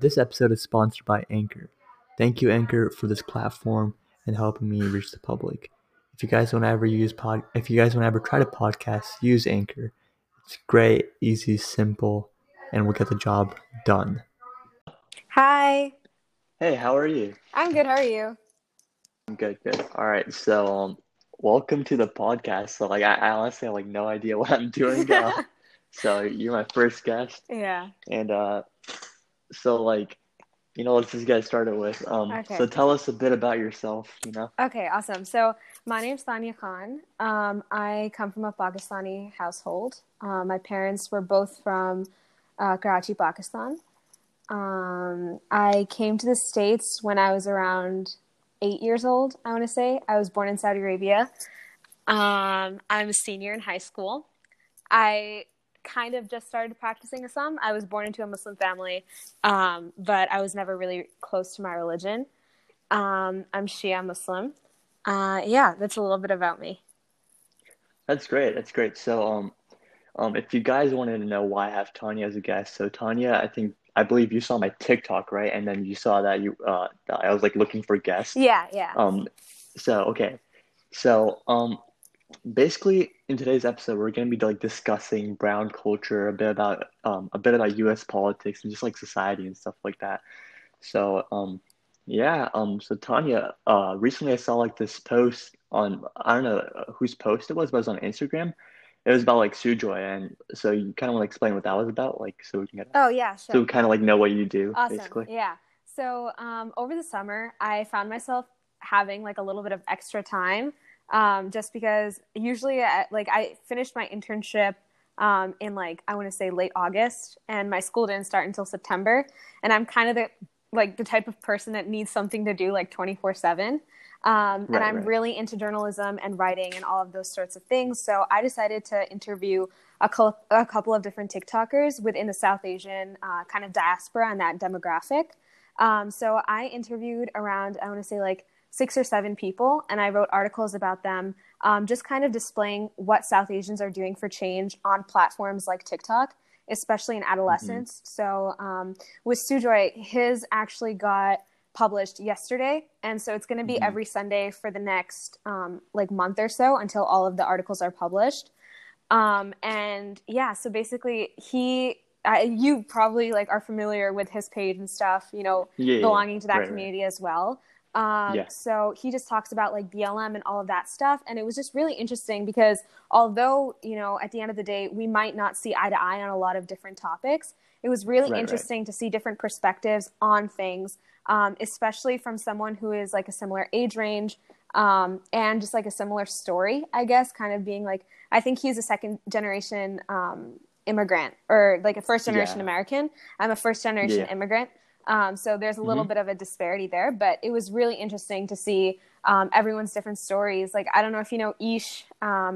This episode is sponsored by Anchor. Thank you, Anchor, for this platform and helping me reach the public. If you guys want to ever use pod, if you guys want to ever try to podcast, use Anchor. It's great, easy, simple, and we'll get the job done. Hi, Hey, how are you? I'm good. How are you? I'm good, good. All right, so um, welcome to the podcast. So like, I, I honestly have like no idea what I'm doing. Uh, so you're my first guest, Yeah. and uh, so like, you know, let's just get started with. Um, Okay. so tell us a bit about yourself. You know. Okay, awesome. So my name's Tanya Khan. Um, I come from a Pakistani household. Uh, my parents were both from uh, Karachi, Pakistan. Um, I came to the States when I was around eight years old, I want to say. I was born in Saudi Arabia. Um, I'm a senior in high school. I kind of just started practicing Islam. I was born into a Muslim family, um, but I was never really close to my religion. Um, I'm Shia Muslim. Uh, yeah, that's a little bit about me. That's great. That's great. So, um, um, if you guys wanted to know why I have Tanya as a guest, so Tanya, I think I believe you saw my TikTok, right? And then you saw that you uh that I was like looking for guests. Yeah, yeah. Um, so okay, so um, basically in today's episode we're gonna be like discussing brown culture, a bit about um a bit about U.S. politics and just like society and stuff like that. So um, yeah, um, so Tanya, uh, recently I saw like this post on I don't know whose post it was, but it was on Instagram. It was about like Sujoy, and so you kind of want to explain what that was about, like so we can get oh, yeah, sure. so we kind of like know what you do, Awesome. basically. Yeah. So um, over the summer, I found myself having like a little bit of extra time, um, just because usually, at, like, I finished my internship um, in like I want to say late August, and my school didn't start until September, and I'm kind of the like the type of person that needs something to do like 24 seven. Um, and I'm right. really into journalism and writing and all of those sorts of things. So I decided to interview a, a couple of different TikTokers within the South Asian uh, kind of diaspora and that demographic. Um, so I interviewed around, I want to say like six or seven people, and I wrote articles about them, um, just kind of displaying what South Asians are doing for change on platforms like TikTok, especially in adolescence. So um, with Sujoy, his actually got published yesterday, and so it's going to be Mhm. every Sunday for the next um, like month or so until all of the articles are published. Um, and yeah, so basically, he, I, you probably like are familiar with his page and stuff, you know, Yeah, belonging to that right, right. community as well. Um, Yeah. So he just talks about like BLM and all of that stuff, and it was just really interesting because although you know at the end of the day we might not see eye to eye on a lot of different topics, it was really Right, right. interesting to see different perspectives on things, um, especially from someone who is like a similar age range um, and just like a similar story, I guess, kind of being like I think he's a second generation um, immigrant or like a first generation Yeah. American. I'm a first generation Yeah. immigrant. Um, so there's a little Mhm. bit of a disparity there, but it was really interesting to see um, everyone's different stories. Like I don't know if you know Ish. Um,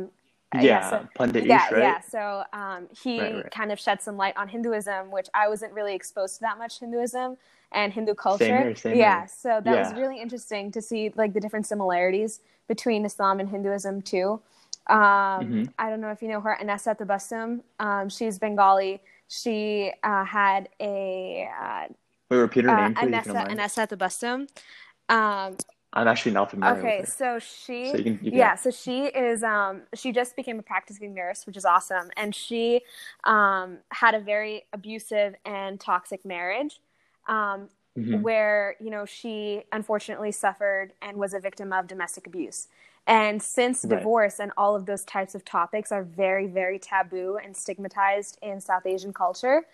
Yeah, so- Pandit yeah, Ish, right? yeah. So um, he Right, right. kind of shed some light on Hinduism, which I wasn't really exposed to that much Hinduism and Hindu culture. Same here, same yeah, here. so that was really interesting to see like the different similarities between Islam and Hinduism too. Um, Mhm. I don't know if you know her, Anessa Tabassum. Um, she's Bengali. She uh, had a uh, Wait, repeat her uh, name, please. if you don't Anessa. Anessa Tabassum. Um, I'm actually not familiar okay, with her. so she So you can, you can yeah, so she is um she just became a practicing nurse, which is awesome. And she um had a very abusive and toxic marriage. Um Mhm. where, you know, she unfortunately suffered and was a victim of domestic abuse. And since Right. divorce and all of those types of topics are very, very taboo and stigmatized in South Asian culture,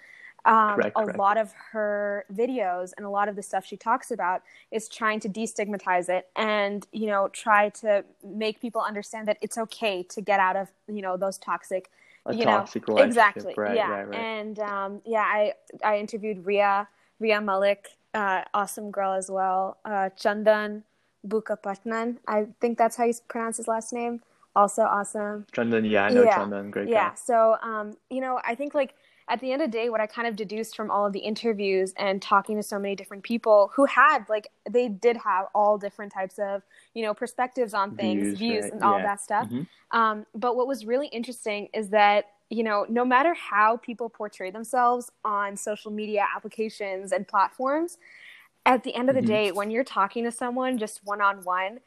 um, Correct, a correct. lot of her videos and a lot of the stuff she talks about is trying to destigmatize it and you know try to make people understand that it's okay to get out of you know those toxic A you know toxic relationship. exactly Right, yeah right, right. and um, yeah i i interviewed ria ria malik uh, awesome girl as well uh, chandan bukapatnan i think that's how you pronounce his last name also awesome Chandan, yeah, I know Yeah. Chandan, great yeah guy. so um, you know i think like at the end of the day what i kind of deduced from all of the interviews and talking to so many different people who had like they did have all different types of you know perspectives on things Views, views right, and all yeah. that stuff Mhm. um, but what was really interesting is that you know, no matter how people portray themselves on social media applications and platforms, at the end of the Mm-hmm. day, when you're talking to someone just one on one,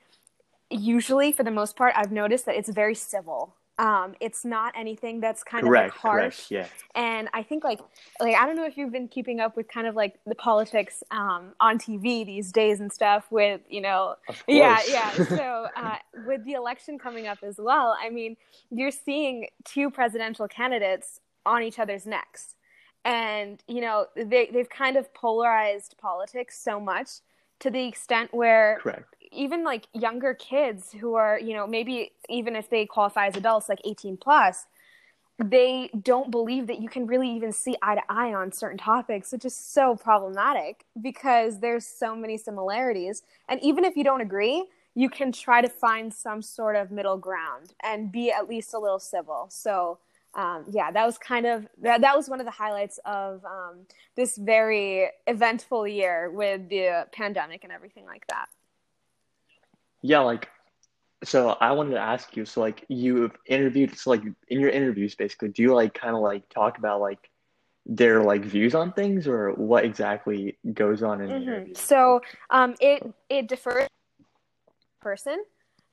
usually for the most part, I've noticed that it's very civil. Um, it's not anything that's kind Correct, of like harsh. correct, yeah. And I think like like I don't know if you've been keeping up with kind of like the politics um, on TV these days and stuff with you know yeah yeah so uh, with the election coming up as well I mean you're seeing two presidential candidates on each other's necks and you know they they've kind of polarized politics so much to the extent where Correct. Even like younger kids who are you know maybe even if they qualify as adults like 18 plus they don't believe that you can really even see eye to eye on certain topics which is so problematic because there's so many similarities. And even if you don't agree you can try to find some sort of middle ground and be at least a little civil. So um, yeah that was kind of that, that was one of the highlights of um, this very eventful year with the pandemic and everything like that Yeah, like so I wanted to ask you, so like you've interviewed so like in your interviews basically, do you like kind of like talk about like their like views on things or what exactly goes on in Mhm. So um, it it differs person.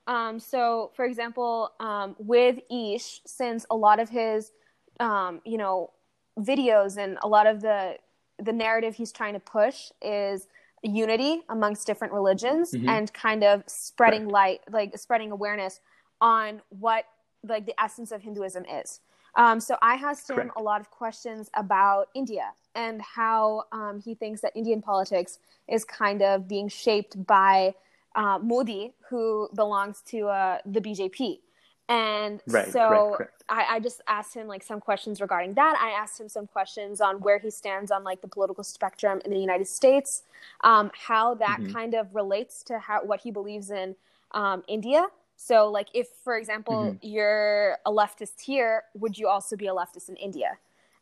Um, so for example, um, with Ish, since a lot of his um, you know videos and a lot of the the narrative he's trying to push is unity amongst different religions Mhm. and kind of spreading light like spreading awareness on what like the essence of hinduism is um, so i asked him Correct. a lot of questions about india and how um, he thinks that indian politics is kind of being shaped by uh, modi who belongs to uh, the bjp and Right, so. I, I just asked him like some questions regarding that. I asked him some questions on where he stands on like the political spectrum in the United States, um, how that Mhm. kind of relates to how what he believes in um, India. So, like, if for example Mhm. you're a leftist here, would you also be a leftist in India?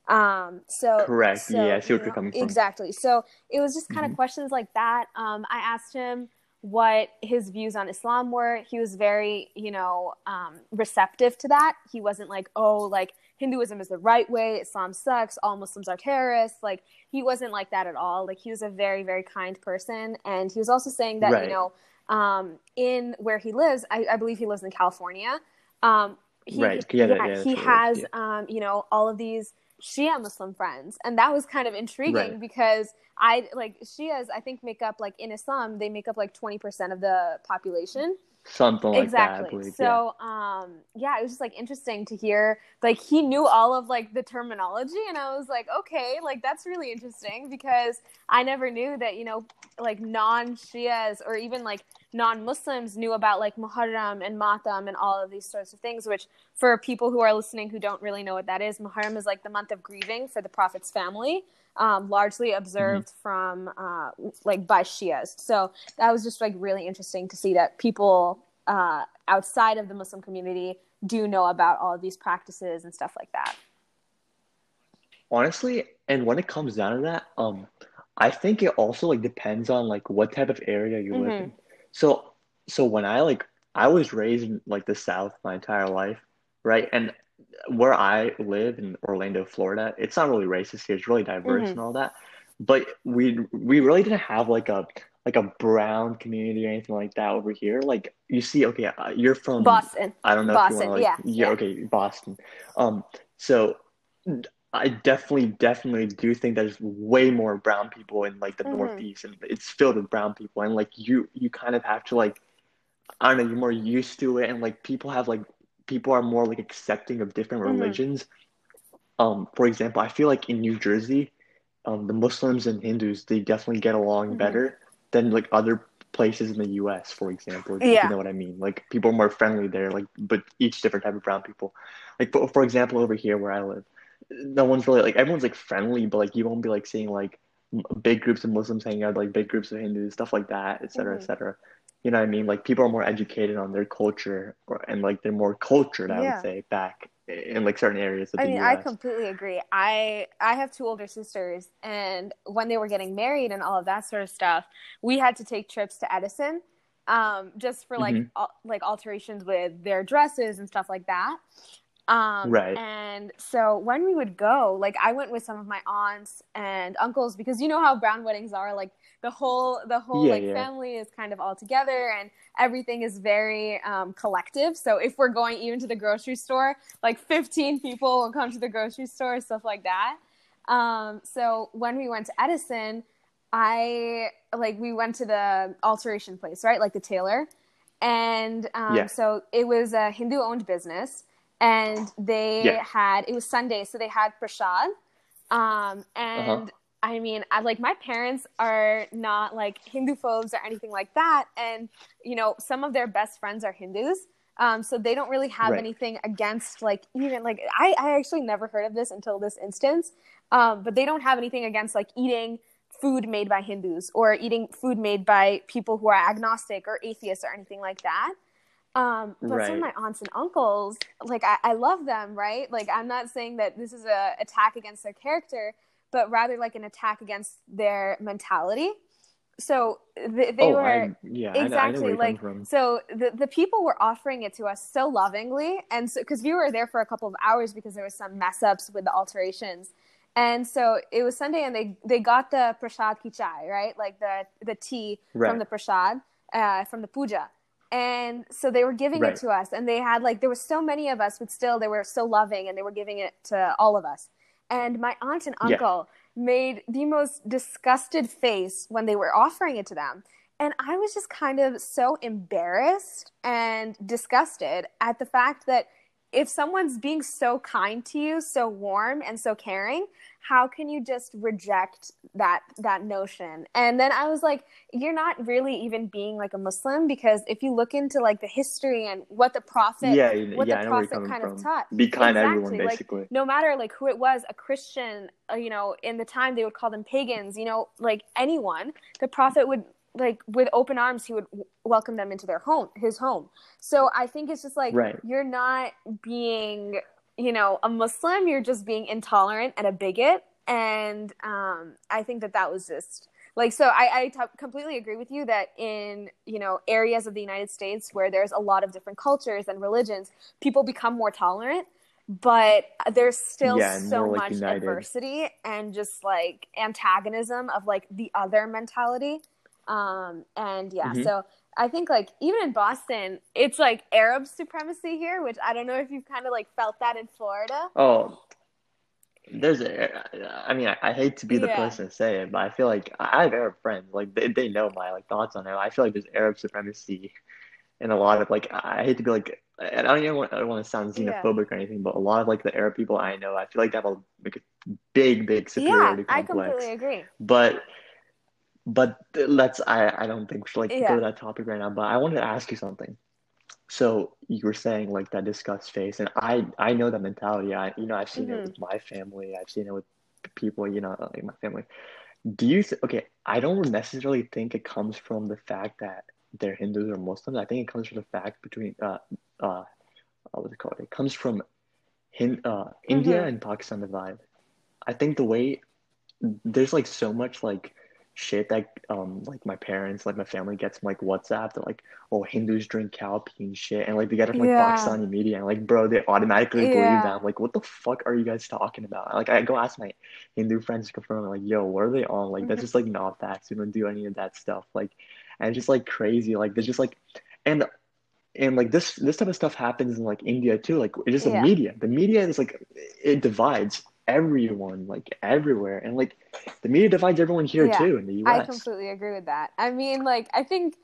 Um, so Correct. so, Yeah, I see what you you're coming from. Exactly. So it was just kind Mhm. of questions like that. Um, I asked him what his views on Islam were. He was very, you know, um, receptive to that. He wasn't like, oh, like Hinduism is the right way, Islam sucks, all Muslims are terrorists. Like he wasn't like that at all. Like he was a very, very kind person, and he was also saying that Right. you know, um, in where he lives, I, I believe he lives in California. Um, he, Right. Yeah, yeah, that's he has, is, um, you know, all of these Shia Muslim friends, and that was kind of intriguing Right. because I like Shias. I think make up like in Islam, they make up like twenty percent of the population. Something like that, exactly. believe. yeah. so, um, yeah, it was just like interesting to hear. Like he knew all of like the terminology, and I was like, okay, like that's really interesting because I never knew that you know like non-Shias or even like non-Muslims knew about like Muharram and Matam and all of these sorts of things. Which for people who are listening who don't really know what that is, Muharram is like the month of grieving for the Prophet's family, um, largely observed Mm-hmm. from uh, like by Shias. So that was just like really interesting to see that people uh, outside of the Muslim community do know about all of these practices and stuff like that. Honestly, and when it comes down to that, um, I think it also like depends on like what type of area you live Mhm. in. So, so when I like I was raised in like the South my entire life, right? And where I live in Orlando, Florida, it's not really racist here. It's really diverse Mhm. and all that. But we we really didn't have like a like a brown community or anything like that over here. Like you see, okay, uh, you're from Boston. I don't know Boston, if you want to like yeah, yeah. okay, Boston. Um, so I definitely, definitely do think there's way more brown people in like the Mhm. Northeast, and it's filled with brown people, and like you, you kind of have to like, I don't know, you're more used to it, and like people have like, people are more like accepting of different Mhm. religions. Um, for example, I feel like in New Jersey, um, the Muslims and Hindus they definitely get along Mhm. better than like other places in the U.S. For example, if Yeah. you know what I mean. Like people are more friendly there, like but each different type of brown people. Like for, for example, over here where I live, no one's really like everyone's like friendly, but like you won't be like seeing like big groups of Muslims hanging out, like big groups of Hindus, stuff like that, et cetera, et Mhm. cetera. You know what I mean? Like people are more educated on their culture, or, and like they're more cultured, I Yeah. would say, back in like certain areas of I the mean, I completely agree. I I have two older sisters, and when they were getting married and all of that sort of stuff, we had to take trips to Edison, um, just for like Mhm. al- like alterations with their dresses and stuff like that. Um, Right. And so when we would go, like I went with some of my aunts and uncles because you know how brown weddings are. Like the whole the whole Yeah, like yeah. family is kind of all together and everything is very um, collective. So if we're going even to the grocery store, like 15 people will come to the grocery store, stuff like that. Um, so when we went to Edison, I like we went to the alteration place, right? Like the tailor. And um, Yeah. so it was a Hindu owned business and they Yeah. had it was Sunday, so they had prasad. Um, and Uh-huh. I mean, I like my parents are not like Hindu phobes or anything like that, and you know, some of their best friends are Hindus. Um, so they don't really have Right. anything against like even like I, I actually never heard of this until this instance. Um, but they don't have anything against like eating food made by Hindus or eating food made by people who are agnostic or atheists or anything like that. Um, but some of my aunts and uncles, like I, I love them, right? Like I'm not saying that this is a attack against their character, but rather like an attack against their mentality. So th- they oh, were I, yeah, I I exactly where like so the the people were offering it to us so lovingly and so because we were there for a couple of hours because there was some mess ups with the alterations and so it was sunday and they they got the prasad ki chai right like the the tea Right. from the prasad uh, from the puja and so they were giving Right. it to us and they had like there were so many of us but still they were so loving and they were giving it to all of us and my aunt and Yeah. uncle made the most disgusted face when they were offering it to them and I was just kind of so embarrassed and disgusted at the fact that if someone's being so kind to you, so warm and so caring, how can you just reject that that notion? And then I was like, you're not really even being like a Muslim because if you look into like the history and what the prophet yeah, what yeah, the I know where you're prophet kind from. of taught. Be kind to Exactly, everyone, like, basically. no matter like who it was a christian uh, you know in the time they would call them pagans you know like anyone the prophet would like with open arms he would w- welcome them into their home his home so i think it's just like Right. you're not being you know a muslim you're just being intolerant and a bigot and um i think that that was just like so i I t- completely agree with you that in you know areas of the united states where there's a lot of different cultures and religions people become more tolerant but there's still Yeah, so like, much united. adversity and just like antagonism of like the other mentality um and yeah Mhm. so i think like even in boston it's like arab supremacy here which i don't know if you've kind of like felt that in florida Oh, there's a. I mean, I, I hate to be the Yeah. person to say it, but I feel like I have Arab friends. Like they, they know my like thoughts on it. I feel like there's Arab supremacy in a lot of like. I hate to be like, and I don't even want, I don't want to sound Yeah. xenophobic or anything, but a lot of like the Arab people I know, I feel like they have a like a big, big superiority yeah superiority i complex. completely agree But but let's I I don't think we should like Yeah. go to that topic right now. But I wanted to ask you something. So you were saying like that disgust face, and I I know that mentality. I you know I've seen Mhm. it with my family. I've seen it with people you know like my family. Do you th okay? I don't necessarily think it comes from the fact that they're Hindus or Muslims. I think it comes from the fact between uh uh what's it called? It comes from Hin uh India Mhm. and Pakistan divide. I think the way there's like so much like shit that um like my parents like my family gets from like WhatsApp that like oh Hindus drink cow pee and shit and like they get it from like Yeah. Pakistani media and like bro they automatically believe that. I'm like what the fuck are you guys talking about? Like I go ask my Hindu friends to confirm like yo what are they on like that's just like not facts. We don't do any of that stuff. Like and it's just like crazy. Like there's just like and and like this this type of stuff happens in like India too. Like it's just the media. The media is like it divides everyone like everywhere and like the media divides everyone here Yeah, too in the US. I completely agree with that. I mean, like, I think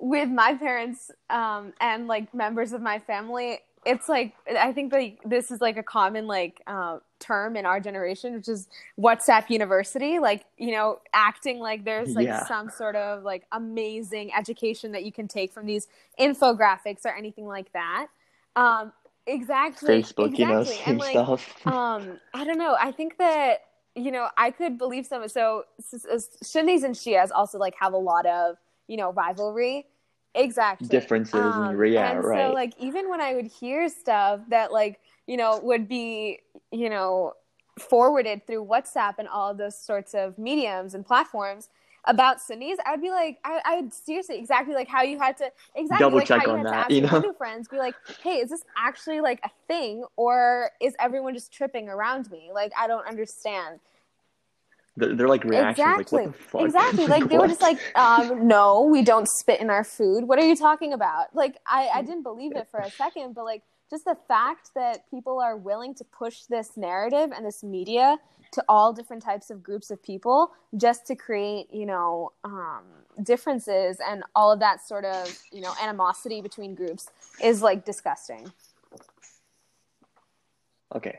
with my parents um, and like members of my family, it's like I think like this is like a common like uh, term in our generation, which is WhatsApp University. Like, you know, acting like there's like Yeah. some sort of like amazing education that you can take from these infographics or anything like that. Um, exactly. Facebook you know exactly. same And, like, stuff um i don't know i think that you know i could believe some so sunnis and shias also like have a lot of you know rivalry exactly differences and um, yeah and right so like even when i would hear stuff that like you know would be you know forwarded through whatsapp and all those sorts of mediums and platforms about Sunnis, I would be like, I, I would seriously exactly like how you had to exactly Double like check how you on had that, to ask you know? Friends, be like, hey, is this actually like a thing, or is everyone just tripping around me? Like, I don't understand. They're, they're like reactions Exactly. like what the fuck? Exactly. Like they were just like, um, no, we don't spit in our food. What are you talking about? Like I, I didn't believe it for a second, but like just the fact that people are willing to push this narrative and this media to all different types of groups of people just to create, you know, um, differences and all of that sort of, you know, animosity between groups is like disgusting. Okay.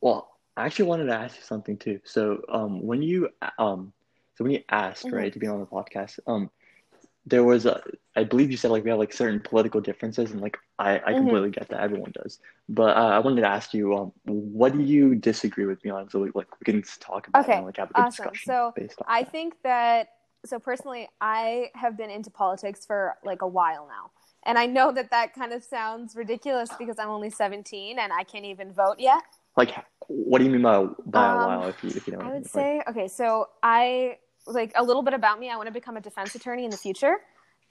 Well, I actually wanted to ask you something too. So, um, when you um, so when you asked, Mhm. right, to be on the podcast, um, there was a, I believe you said like we have like certain political differences, and like I, I Mhm. completely get that, everyone does. But uh, I wanted to ask you, um, what do you disagree with me on? So we, like we can talk about it Okay, and like have a good awesome. discussion So, based on I that. think that so personally, I have been into politics for like a while now. And I know that that kind of sounds ridiculous because I'm only 17 and I can't even vote yet. Like, what do you mean by by a Um, while? If you if you don't, I would like, say, okay, so I like a little bit about me. I want to become a defense attorney in the future.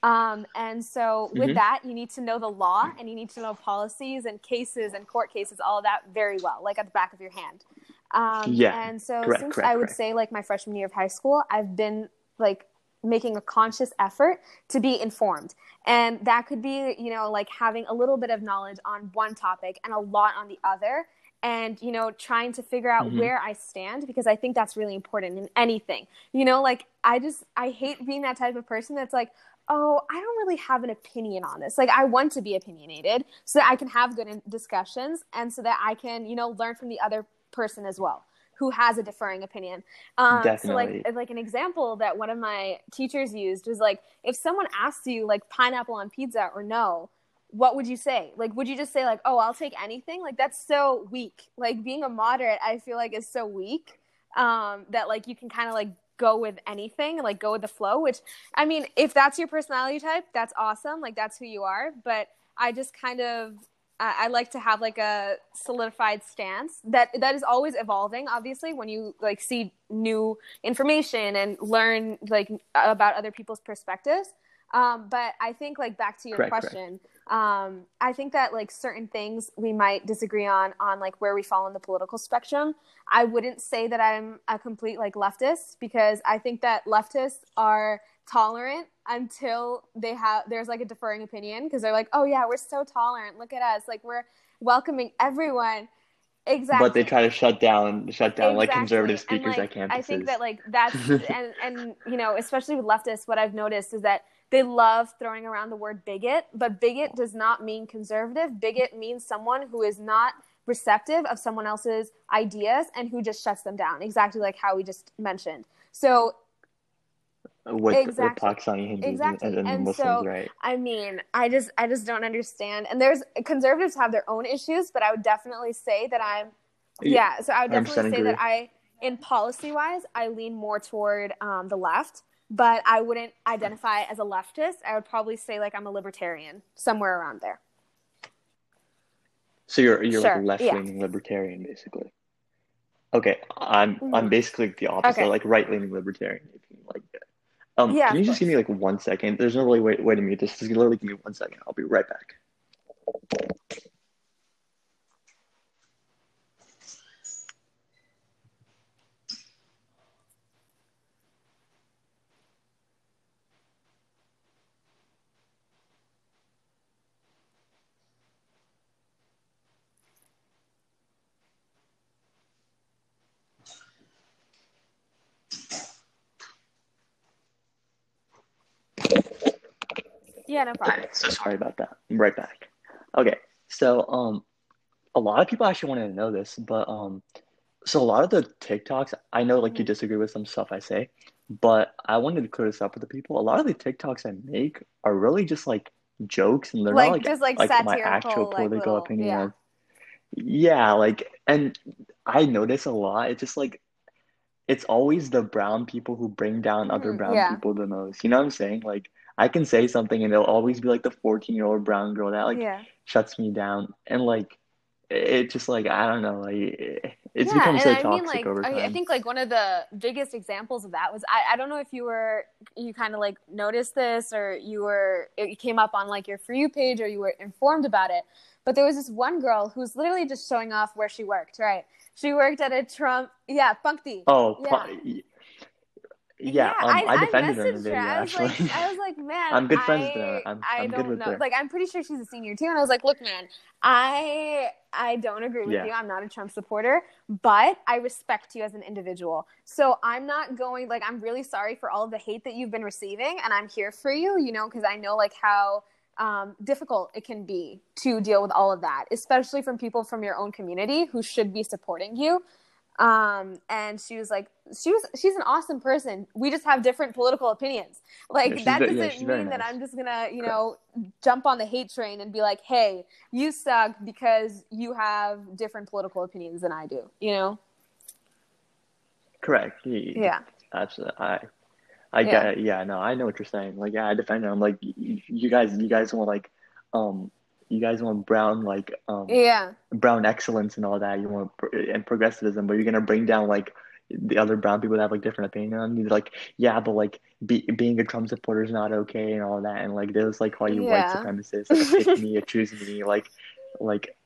Um, and so with Mhm. that, you need to know the law and you need to know policies and cases and court cases, all of that very well, like at the back of your hand. Um, Yeah, and so correct, since correct, I would correct. say like my freshman year of high school, I've been like making a conscious effort to be informed. And that could be, you know, like having a little bit of knowledge on one topic and a lot on the other. And, you know, trying to figure out Mhm. where I stand because I think that's really important in anything. You know, like I just, I hate being that type of person that's like, oh, I don't really have an opinion on this. Like, I want to be opinionated so that I can have good discussions and so that I can, you know, learn from the other person as well who has a differing opinion. Um, so, like, like an example that one of my teachers used was like, if someone asks you like pineapple on pizza or no, what would you say? Like, would you just say like, oh, I'll take anything? Like, that's so weak. Like, being a moderate, I feel like is so weak um, that like you can kind of like go with anything, like go with the flow. Which, I mean, if that's your personality type, that's awesome. Like, that's who you are. But I just kind of I, I like to have like a solidified stance that that is always evolving. Obviously, when you like see new information and learn like about other people's perspectives. Um, but I think like back to your Correct, correct. Um, I think that like certain things we might disagree on on like where we fall in the political spectrum. I wouldn't say that I'm a complete like leftist because I think that leftists are tolerant until they have there's like a deferring opinion because they're like, oh yeah, we're so tolerant. Look at us, like we're welcoming everyone. Exactly. But they try to shut down shut down like Exactly. conservative And, speakers like, at campuses. I think that like that's and and you know especially with leftists, what I've noticed is that they love throwing around the word bigot, but bigot does not mean conservative. Bigot means someone who is not receptive of someone else's ideas and who just shuts them down. Exactly like how we just mentioned. So with, Exactly. with Pakistani Hindus Exactly. and, and, And Muslims, so- right? I mean, I just I just don't understand. And there's conservatives have their own issues, but I would definitely say that I'm yeah, so I would definitely say agree. that I in policy wise, I lean more toward um, the left, but I wouldn't identify as a leftist. I would probably say like I'm a libertarian, somewhere around there. So you're you're Sure, like left leaning libertarian, basically. Okay, I'm I'm Mhm. basically the opposite, Okay. like right leaning libertarian. If you like it. Um, Yeah, can you just give me like one second? There's no really way way to mute this. Just literally give me one second. I'll be right back. Yeah, no problem. So sorry about that. I'm right back. Okay, so um, a lot of people actually wanted to know this, but um, so a lot of the TikToks, I know like you Mhm. disagree with some stuff I say, but I wanted to clear this up with the people. A lot of the TikToks I make are really just like jokes, and they're Like, not like just, like, my satirical, actual like, political little- opinion. yeah. Yeah, like, and I notice a lot. It's just like it's always the brown people who bring down other Mhm, brown yeah. people the most. You know what I'm saying? Like I can say something and it'll always be like the 14 year old brown girl that like yeah. shuts me down and like it just like I don't know like it's yeah, become and so I toxic mean, like, over I, time. I think like one of the biggest examples of that was I, I don't know if you were you kind of like noticed this or you were it came up on like your for you page or you were informed about it, but there was this one girl who was literally just showing off where she worked. Right, she worked at a Trump, yeah, Punkti. oh, yeah. pu- yeah, um, I, defended her in the video. I was actually, like, I was like, man, I'm good friends with her. I'm- I I'm good don't with know. her. Like, I'm pretty sure she's a senior too. And I was like, look, man, I I don't agree with Yeah. you. I'm not a Trump supporter, but I respect you as an individual. So I'm not going like I'm really sorry for all of the hate that you've been receiving, and I'm here for you. You know, because I know like how um, difficult it can be to deal with all of that, especially from people from your own community who should be supporting you um and she was like she was she's an awesome person we just have different political opinions like Yeah, that doesn't yeah, mean that i'm just gonna you know jump on the hate train and be like hey you suck because you have different political opinions than i do you know correct. He- yeah Absolutely. I I Yeah. get it. Yeah, no, I know what you're saying. Like, yeah, I defend her. I'm like, you guys, you guys want like, um, you guys want brown like, um, yeah brown excellence and all that. You want and progressivism, but you're gonna bring down like the other brown people that have like different opinion on you. Like, yeah, but like be, being a Trump supporter is not okay and all that. And like, they was like call you Yeah. white supremacist, like, pick me, choose me, like, like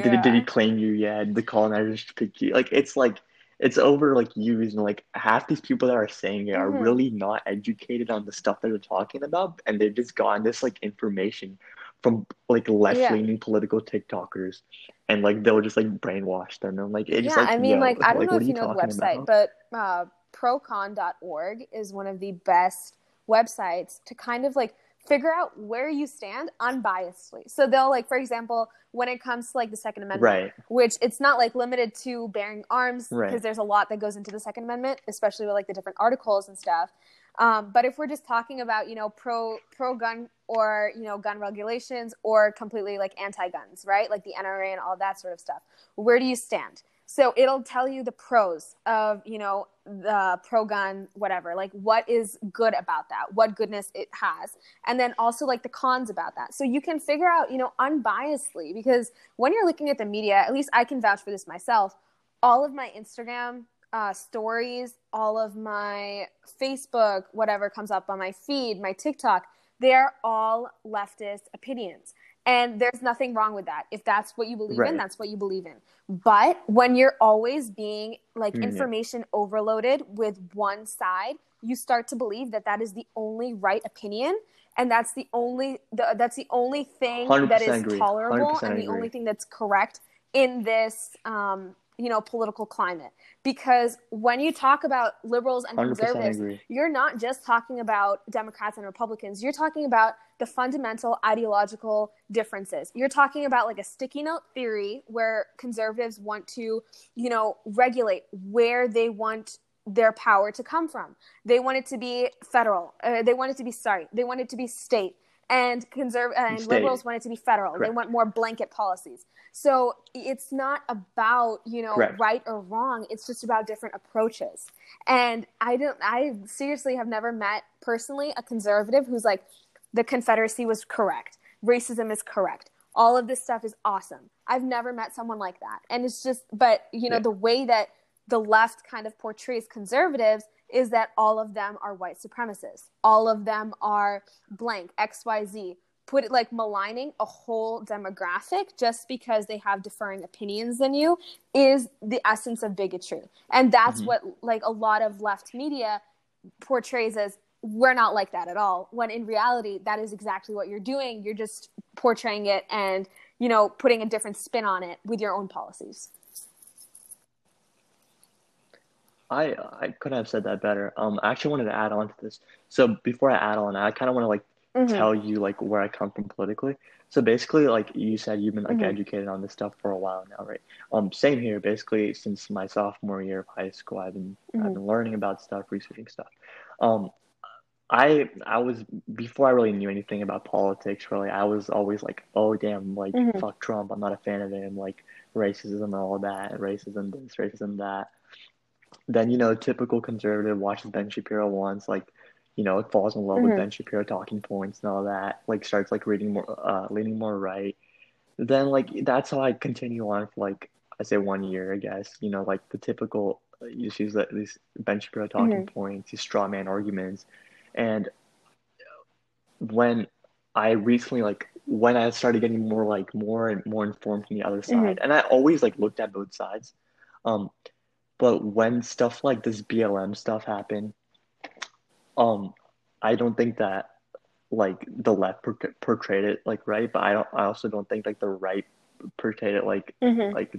did he, did he claim you? Yeah, the colonizers picked you. Like it's like it's over like used and like half these people that are saying it are Mhm. really not educated on the stuff that they're talking about, and they've just gotten this like information from like left leaning political TikTokers, and like they'll just like brainwash them and like it's yeah like i mean yo, like i don't know if you know the website about? but uh, procon.org is one of the best websites to kind of like figure out where you stand unbiasedly so they'll like for example when it comes to like the second amendment right, which it's not like limited to bearing arms because Right. there's a lot that goes into the second amendment especially with like the different articles and stuff um, but if we're just talking about you know pro pro gun or you know gun regulations or completely like anti guns right? Like the nra and all that sort of stuff where do you stand? So it'll tell you the pros of you know the pro gun whatever like what is good about that what goodness it has and then also like the cons about that. So you can figure out you know unbiasedly because when you're looking at the media at least i can vouch for this myself all of my instagram uh, stories all of my facebook whatever comes up on my feed my tiktok they're all leftist opinions and there's nothing wrong with that if that's what you believe in that's what you believe in but when you're always being like Mm, yeah. information overloaded with one side you start to believe that that is the only right opinion and that's the only the, that's the only thing that is agree. tolerable 100% and the agree. only thing that's correct in this um, you know political climate. Because when you talk about liberals and conservatives agree. you're not just talking about democrats and republicans. You're talking about the fundamental ideological differences. You're talking about like a sticky note theory where conservatives want to you know regulate where they want their power to come from. They want it to be federal. Uh, they want it to be sorry. They want it to be state and conserv and State. liberals want it to be federal. They want more blanket policies. So it's not about you know Correct. right or wrong. It's just about different approaches. And i don't i seriously have never met personally a conservative who's like the confederacy was correct. Racism is correct. All of this stuff is awesome. I've never met someone like that. And it's just but you know Yeah. the way that the left kind of portrays conservatives is that all of them are white supremacists. All of them are blank xyz put it like maligning a whole demographic just because they have differing opinions than you is the essence of bigotry. And that's Mhm. what like a lot of left media portrays as we're not like that at all when in reality that is exactly what you're doing. You're just portraying it and you know putting a different spin on it with your own policies I I couldn't have said that better. Um, I actually wanted to add on to this. So before I add on, I kind of want to like Mhm. tell you like where I come from politically. So basically, like you said, you've been like Mhm. educated on this stuff for a while now, right? Um, same here. Basically, since my sophomore year of high school, I've been I've Mhm. been learning about stuff, researching stuff. Um, I I was before I really knew anything about politics. Really, I was always like, oh damn, like Mhm. fuck Trump. I'm not a fan of him. Like racism and all that, racism this, racism that. Then you know, typical conservative watches Ben Shapiro once, like you know, falls in love with Mhm. Ben Shapiro talking points and all that. Like starts like reading more, uh, leaning more right. Then like that's how I continue on for like I say one year, I guess. You know, like the typical you just use these Ben Shapiro talking Mhm. points, these straw man arguments, and when I recently like when I started getting more like more and more informed from the other side, and I always like looked at both sides, um, but when stuff like this BLM stuff happened, um, I don't think that like the left per portrayed it like right, but I don't. I also don't think like the right portrayed it like Mhm. like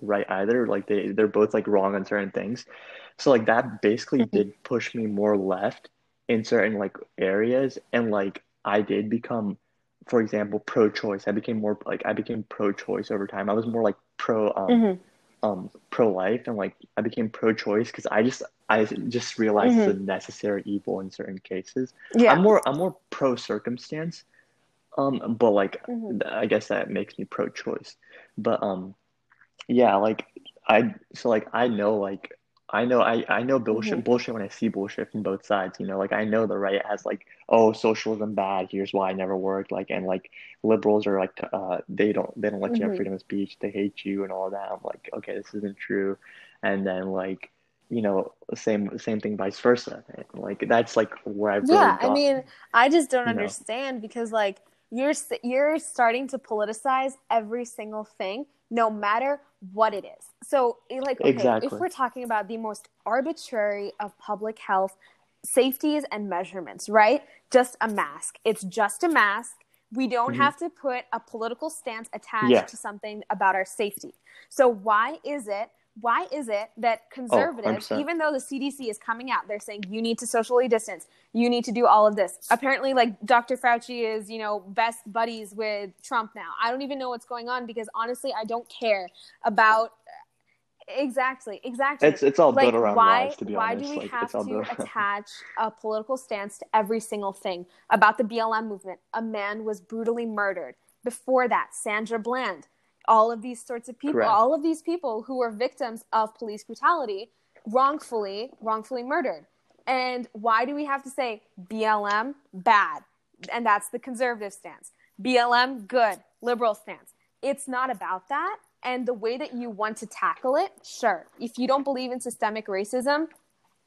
right either. Like they they're both like wrong on certain things. So like that basically Mhm. did push me more left in certain like areas, and like I did become, for example, pro-choice. I became more like I became pro-choice over time. I was more like pro um Mhm. Um pro-life and like I became pro-choice because I just I just realized it's a necessary evil in certain cases. Yeah. I'm more I'm more pro-circumstance, um, but like Mhm. I guess that makes me pro-choice. But um, yeah, like I so like I know like I know I I know bullshit Mhm. bullshit when I see bullshit from both sides. You know, like I know the right has like oh socialism bad. Here's why I never worked. Like and like liberals are like uh they don't they don't let you have Mhm. freedom of speech. They hate you and all that. I'm like okay, this isn't true. And then like you know same same thing vice versa. Like that's like where I've really Yeah, I mean, I just don't you know. understand because like you're you're starting to politicize every single thing, no matter what it is. So, eh, like, okay, if we're talking about the most arbitrary of public health safeties and measurements, right? Just a mask. It's just a mask. We don't Mhm. have to put a political stance attached Yeah. to something about our safety. So why is it why is it that oh, conservatives, 100%. even though the CDC is coming out, they're saying you need to socially distance, you need to do all of this. Apparently, like Dr. Fauci is, you know, best buddies with Trump now. I don't even know what's going on because honestly, I don't care about exactly, exactly. It's it's all like built around why lies, to be why honest. do we like have to attach a political stance to every single thing about the BLM movement? A man was brutally murdered. Before that, Sandra Bland. All of these sorts of people, Correct. all of these people who were victims of police brutality, wrongfully, wrongfully murdered. And why do we have to say BLM bad? And that's the conservative stance. BLM good, liberal stance. It's not about that. And the way that you want to tackle it, sure. If you don't believe in systemic racism,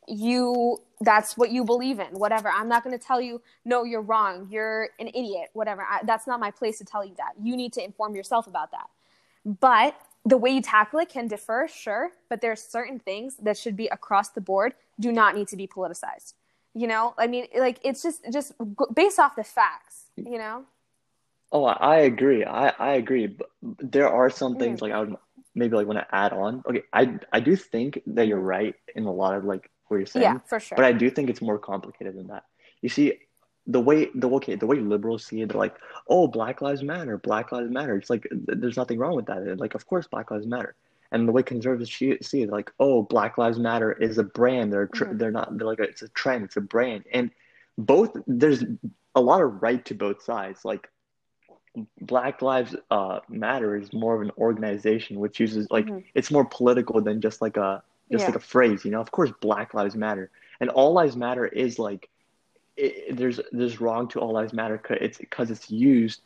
you that's what you believe in whatever i'm not going to tell you no you're wrong you're an idiot whatever I, that's not my place to tell you that you need to inform yourself about that but the way you tackle it can differ sure but there are certain things that should be across the board do not need to be politicized you know i mean like it's just just based off the facts you know Oh, I agree. I, I agree. But there are some mm. things like I would maybe like want to add on. Okay, I I do think that you're right in a lot of like what you're saying, yeah for sure but I do think it's more complicated than that. You see, the way the okay the way liberals see it, they're like, oh, Black Lives Matter, Black Lives Matter. It's like th- there's nothing wrong with that. Like, of course, Black Lives Matter. And the way conservatives see it, like, oh, Black Lives Matter is a brand. They're tr- Mhm. they're not. They're like a, it's a trend. It's a brand. And both there's a lot of right to both sides. Like Black Lives uh, Matter is more of an organization which uses like Mhm. it's more political than just like a just Yeah. like a phrase, you know. Of course, Black Lives Matter and All Lives Matter is like it, there's there's wrong to All Lives Matter it's because it's used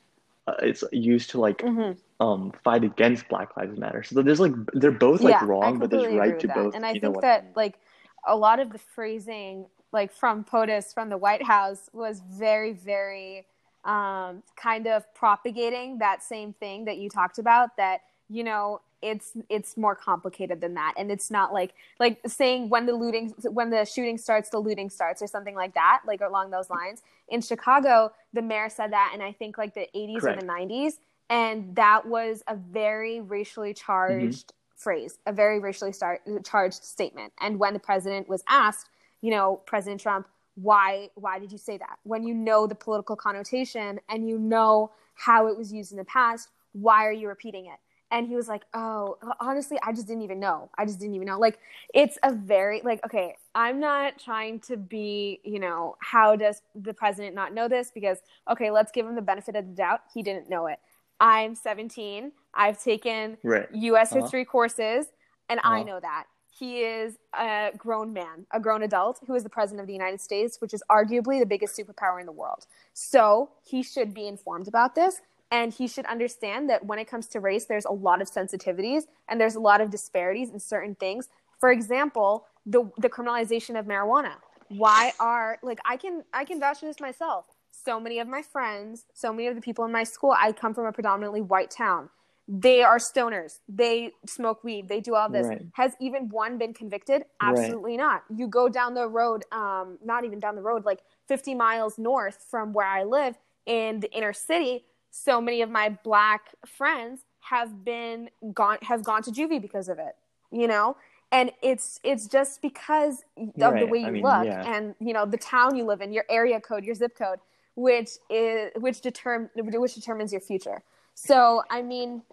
uh, it's used to like Mhm. um fight against Black Lives Matter. So there's like they're both like yeah, I wong, but there's right to that. both. And I think what I that mean? like a lot of the phrasing, like from POTUS from the White House, was very, very um, kind of propagating that same thing that you talked about. That you know, it's it's more complicated than that, and it's not like like saying when the looting, when the shooting starts, the looting starts, or something like that, like along those lines. In Chicago, the mayor said that, and I think like the 80s or the 90s, and that was a very racially charged mm-hmm. phrase, a very racially star- charged statement. And when the president was asked, you know, President Trump, why why did you say that? When you know the political connotation and you know how it was used in the past, why are you repeating it? And he was like, "Oh, honestly, I just didn't even know. I just didn't even know." Like it's a very like okay, I'm not trying to be, you know, how does the president not know this because okay, let's give him the benefit of the doubt. He didn't know it. I'm 17. I've taken Right. US Uh-huh. history courses, and I Uh-huh. know that. He is a grown man, a grown adult who is the president of the United States, which is arguably the biggest superpower in the world. So he should be informed about this. And he should understand that when it comes to race, there's a lot of sensitivities and there's a lot of disparities in certain things. For example, the the criminalization of marijuana. Why are like I can I can vouch for this myself. So many of my friends, so many of the people in my school, I come from a predominantly white town. They are stoners. They smoke weed. They do all this. Right. Has even one been convicted? Absolutely not. You go down the road, um, not even down the road, like 50 miles north from where I live in the inner city. So many of my black friends have been gone have gone to juvie because of it. You know, and it's it's just because of the way you I mean, look yeah. and you know the town you live in, your area code, your zip code, which is which determine which determines your future. So I mean,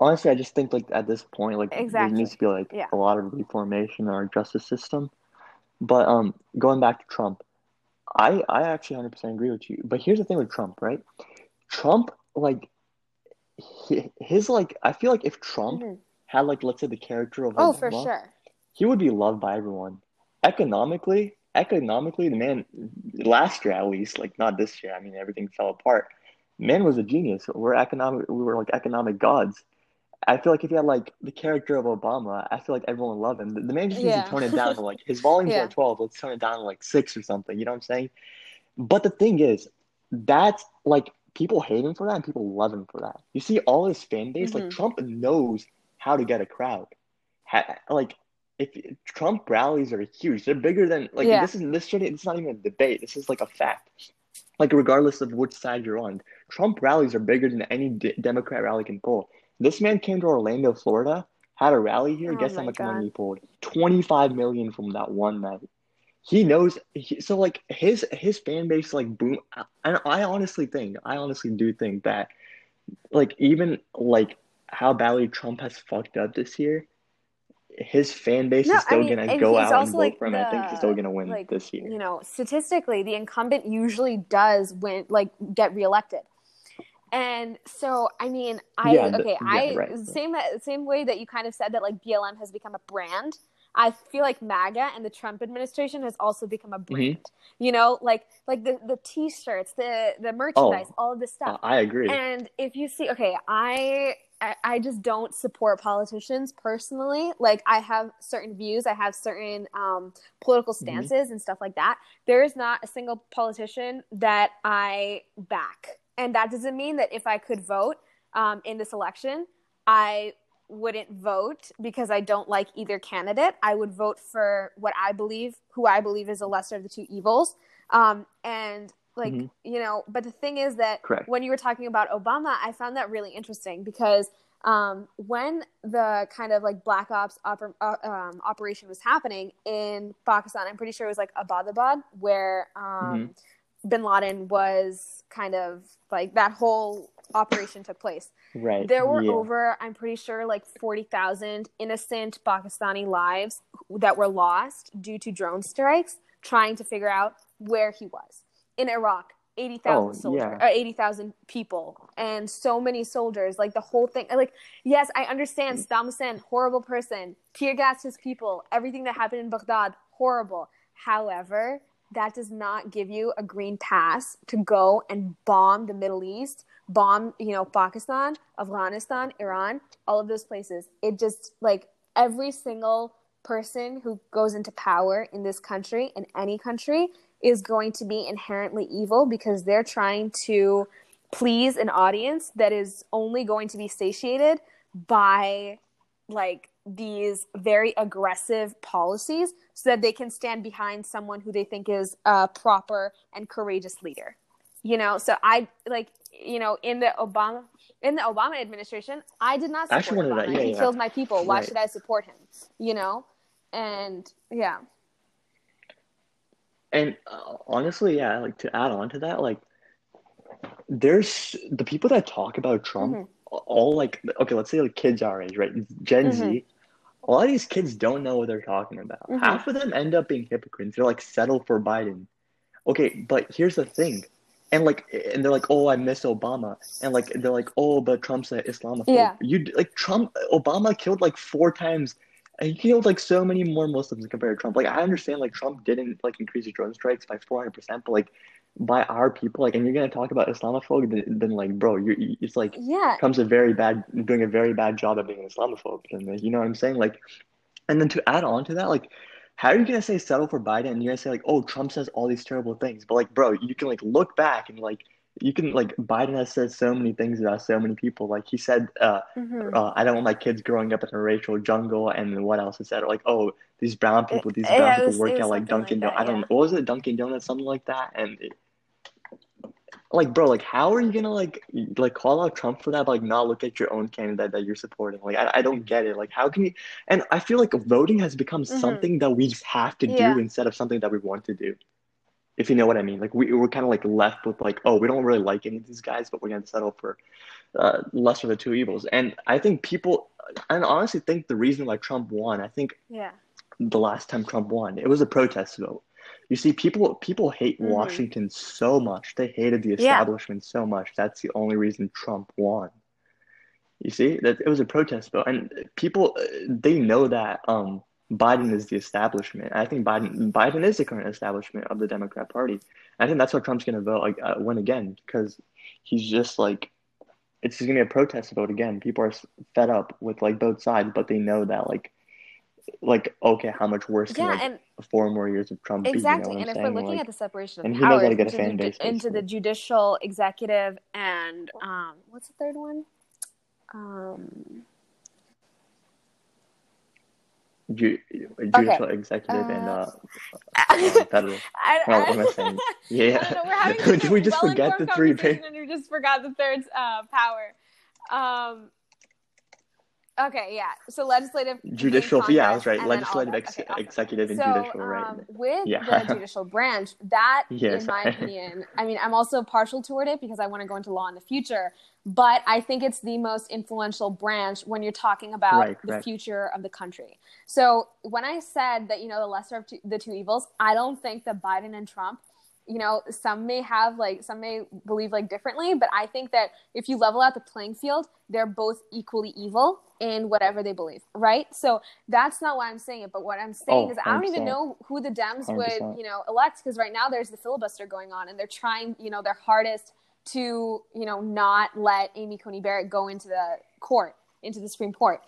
Honestly, I just think like at this point, like Exactly. there needs to be like Yeah. a lot of reformation in our justice system. But um, going back to Trump, I I actually 100% agree with you. But here's the thing with Trump, right? Trump like hi- his like I feel like if Trump mhm. had like let's say the character of oh for sure, he would be loved by everyone. Economically, economically, the man last year at least, like not this year. I mean, everything fell apart. Man was a genius. We're economic. We were like economic gods. I feel like if you had like the character of Obama, I feel like everyone would love him. The, the man just needs Yeah. to tone it down to like his volumes Yeah. are twelve. Let's tone it down to like six or something. You know what I'm saying? But the thing is, that's like people hate him for that and people love him for that. You see, all his fan base, like Mhm. Trump knows how to get a crowd. Ha- like if Trump rallies are huge, they're bigger than like Yeah. this is this should it's not even a debate. This is like a fact. Like regardless of which side you're on, Trump rallies are bigger than any D- Democrat rally can pull. This man came to Orlando, Florida, had a rally here. Oh Guess how much God. money he pulled? Twenty five million from that one night. He knows. He, so like his his fan base like boom. I, I honestly think I honestly do think that like even like how badly Trump has fucked up this year, his fan base No, is still I mean, gonna go out and vote like, for him. and I think he's the- still gonna win like this year. you know, statistically, the incumbent usually does win, like get reelected. And so, I mean, I Yeah, the- okay, yeah, I right. same same way that you kind of said that like BLM has become a brand. I feel like MAGA and the Trump administration has also become Mm-hmm. a brand. You know, like like the the T-shirts, the the merchandise, all of this stuff. I agree. And if you see, okay, I, I just don't support politicians personally. Like I have certain views, I have certain um, political Mm-hmm. stances and stuff like that. There is not a single politician that I back, and that doesn't mean that if I could vote um, in this election, I wouldn't vote because I don't like either candidate. I would vote for what I believe, who I believe is the lesser of the two evils. Um, and like Mhm. you know, but the thing is that Correct. when you were talking about Obama, I found that really interesting because um, when the kind of like black ops oper- uh, um, operation was happening in Pakistan, I'm pretty sure it was like Abbottabad, where um, Bin Laden was kind of like that whole operation took place. Right. There were yeah. over, I'm pretty sure, like 40,000 innocent Pakistani lives that were lost due to drone strikes trying to figure out where he was. In Iraq, 80,000 Oh, soldiers, yeah. uh, 80,000 people, and so many soldiers. Like the whole thing. Like, yes, I understand Saddam Hussein, horrible person, tear gassed his people, everything that happened in Baghdad, horrible. However, that does not give you a green pass to go and bomb the Middle East, bomb, you know, Pakistan, Afghanistan, Iran, all of those places. It just like every single person who goes into power in this country, in any country, is going to be inherently evil because they're trying to please an audience that is only going to be satiated by like these very aggressive policies so that they can stand behind someone who they think is a proper and courageous leader you know so i like you know in the obama in the obama administration i did not support actually obama yeah, he yeah. killed my people why Right. should i support him you know and yeah And uh, honestly, yeah, like to add on to that, like there's the people that talk about Trump, Mhm. all like okay, let's say like kids our age, right? Gen Z. A lot of these kids don't know what they're talking about. Mhm. Half of them end up being hypocrites. They're like settle for Biden. Okay, but here's the thing. And like and they're like, "Oh, I miss Obama." And like they're like, "Oh, but Trump's an Islamophobe." Yeah. You like Trump Obama killed like four times and he killed like so many more Muslims compared to Trump. Like I understand like Trump didn't like increase the drone strikes by 400%, but like by our people, like, and you're gonna talk about Islamophobe, then, then like, bro, you're it's like Yeah. comes a very bad doing a very bad job at being an Islamophobe, and like, you know what I'm saying? Like, and then to add on to that, like, how are you gonna say settle for Biden and you're gonna say like, oh, Trump says all these terrible things, but like, bro, you can like look back and like you can like Biden has said so many things about so many people. Like he said, uh, hmm uh, I don't want my kids growing up in a racial jungle, and what else he said? Like, oh, these brown people, these brown Yeah, it people was work was at like something like Dunkin' Donuts. that. I don't know, what was it, Dunkin' Donuts, something like that, and. It, like bro like how are you gonna like like call out trump for that but like not look at your own candidate that you're supporting like i, I don't get it like how can you and i feel like voting has become hmm something that we just have to do instead of something that we want to do if you know what i mean like we, we're kind of like left with like oh we don't really like any of these guys but we're gonna settle for uh, lesser of the two evils and i think people and honestly think the reason why trump won i think Yeah. the last time Trump won. It was a protest vote. You see, people people hate hmm Washington so much. They hated the Yeah. establishment so much. That's the only reason Trump won. You see, that it was a protest vote, and people uh, they know that um, Biden is the establishment. I think Biden Biden is the current establishment of the Democrat Party. I think that's why Trump's going to vote like uh, win again because he's just like it's just going to be a protest vote again. People are fed up with like both sides, but they know that like like okay, how much worse can Yeah, like and four more years of Trump be? You know exactly. And if we're looking Like, at the separation of and he knows how to powers get a into fan the base, into the judicial, executive, and um, what's the third one? Um, Ju okay. judicial, executive, and Uh, uh, uh, federal. I, Well, what am I I, saying? Yeah. don't know. We're having Did we just forget the three? and we just forgot the third uh, power. Um, okay, yeah. So legislative, Judicial, yeah, I was right. and then all Legislative, that. ex Okay, awesome. executive, and So, judicial, right? um, with the judicial branch, that, Yes. in my opinion, I mean, I'm also partial toward it because I want to go into law in the future. But I think it's the most influential branch when you're talking about Right, the correct. future of the country. So when I said that, you know, the lesser of two, the two evils, I don't think that Biden and Trump, you know, some may have like, some may believe like differently, but I think that if you level out the playing field, they're both equally evil in whatever they believe, right? So that's not why I'm saying it, but what I'm saying Oh, is I don't even know who the Dems would, 100%. you know, elect because right now there's the filibuster going on and they're trying, you know, their hardest to, you know, not let Amy Coney Barrett go into the court, into the Supreme Court.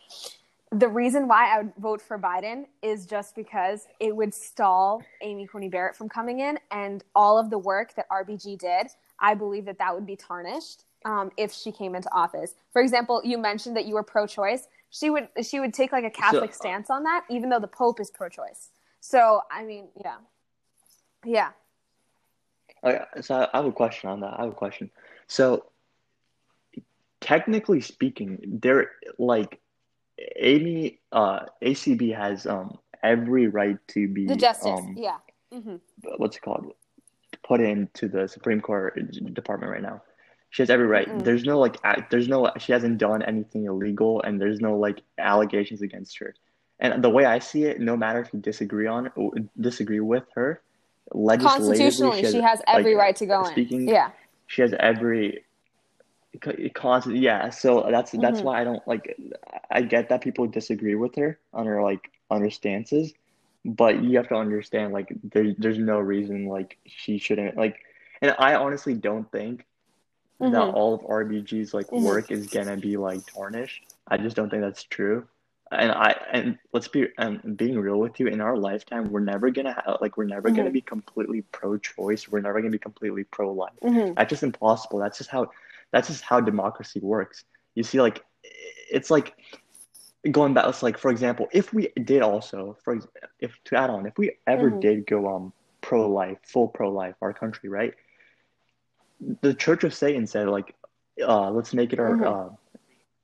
The reason why I would vote for Biden is just because it would stall Amy Coney Barrett from coming in, and all of the work that RBG did, I believe that that would be tarnished um, if she came into office. For example, you mentioned that you were pro-choice. She would she would take like a Catholic stance on that, even though the Pope is pro-choice. So I mean, yeah, yeah. So I I have a question on that. I have a question. So technically speaking, there like Amy uh ACB has um every right to be The justice, um yeah. hmm what's it called put into the Supreme Court department right now. She has every right. Mm-mm. There's no like there's no she hasn't done anything illegal and there's no like allegations against her. And the way I see it, no matter if you disagree on disagree with her, legislatively Constitutionally, she has every like, right to go speaking, in. Yeah. she has every constant yeah so that's that's Mhm. why i don't like i get that people disagree with her on her like on her stances but you have to understand like there, there's no reason like she shouldn't like and i honestly don't think that Mhm. all of rbg's like Mhm. work is gonna be like tarnished i just don't think that's true and i and let's be and being real with you in our lifetime we're never gonna have like we're never gonna Mhm. be completely pro-choice we're never gonna be completely pro-life hmm that's just impossible. That's just how that's just how democracy works. You see, like it's like going back. It's like for example, if we did also, for if to add on, if we ever Mhm. did go um pro life, full pro life, our country, right? The Church of Satan said like, uh, let's make it our Mhm. uh,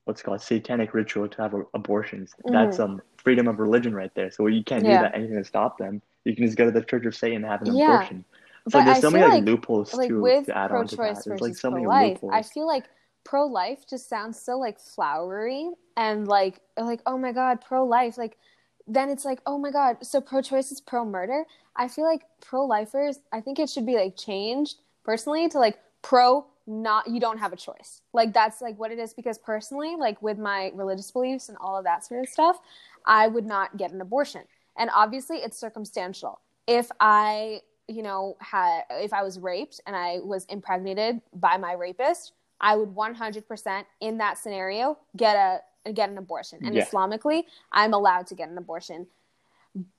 what's called satanic ritual to have a- abortions. Mhm. That's um freedom of religion right there. So you can't Yeah. do that anything to stop them. You can just go to the Church of Satan and have an Yeah. abortion. But there's I so many like, like- loopholes like too with to add on to that. pro-choice There's versus like so many pro-life, I feel like pro-life just sounds so like flowery and like like oh my god, pro-life. Like then it's like oh my god, so pro-choice is pro-murder. I feel like pro-lifers. I think it should be like changed personally to like pro not you don't have a choice. Like that's like what it is because personally, like with my religious beliefs and all of that sort of stuff, I would not get an abortion. And obviously, it's circumstantial. If I you know, had if I was raped and I was impregnated by my rapist, I would 100% in that scenario get a get an abortion. And Yeah. Islamically, I'm allowed to get an abortion.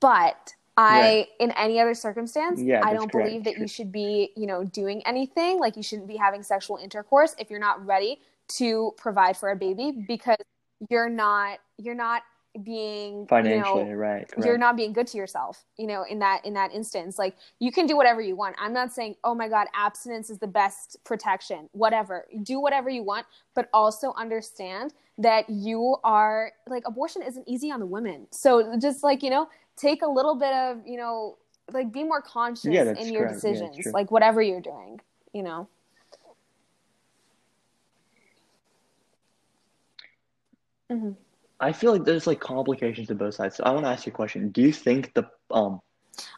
But I, Right. in any other circumstance, Yeah, I don't correct. believe that you should be, you know, doing anything. Like you shouldn't be having sexual intercourse if you're not ready to provide for a baby because you're not you're not being Financially, you know, right? you're not being good to yourself you know in that in that instance like you can do whatever you want i'm not saying oh my god abstinence is the best protection whatever do whatever you want but also understand that you are like abortion isn't easy on the women so just like you know take a little bit of you know like be more conscious Yeah, in your correct. Decisions true. like whatever you're doing you know Mhm. I feel like there's like complications to both sides. So I want to ask you a question. Do you think the um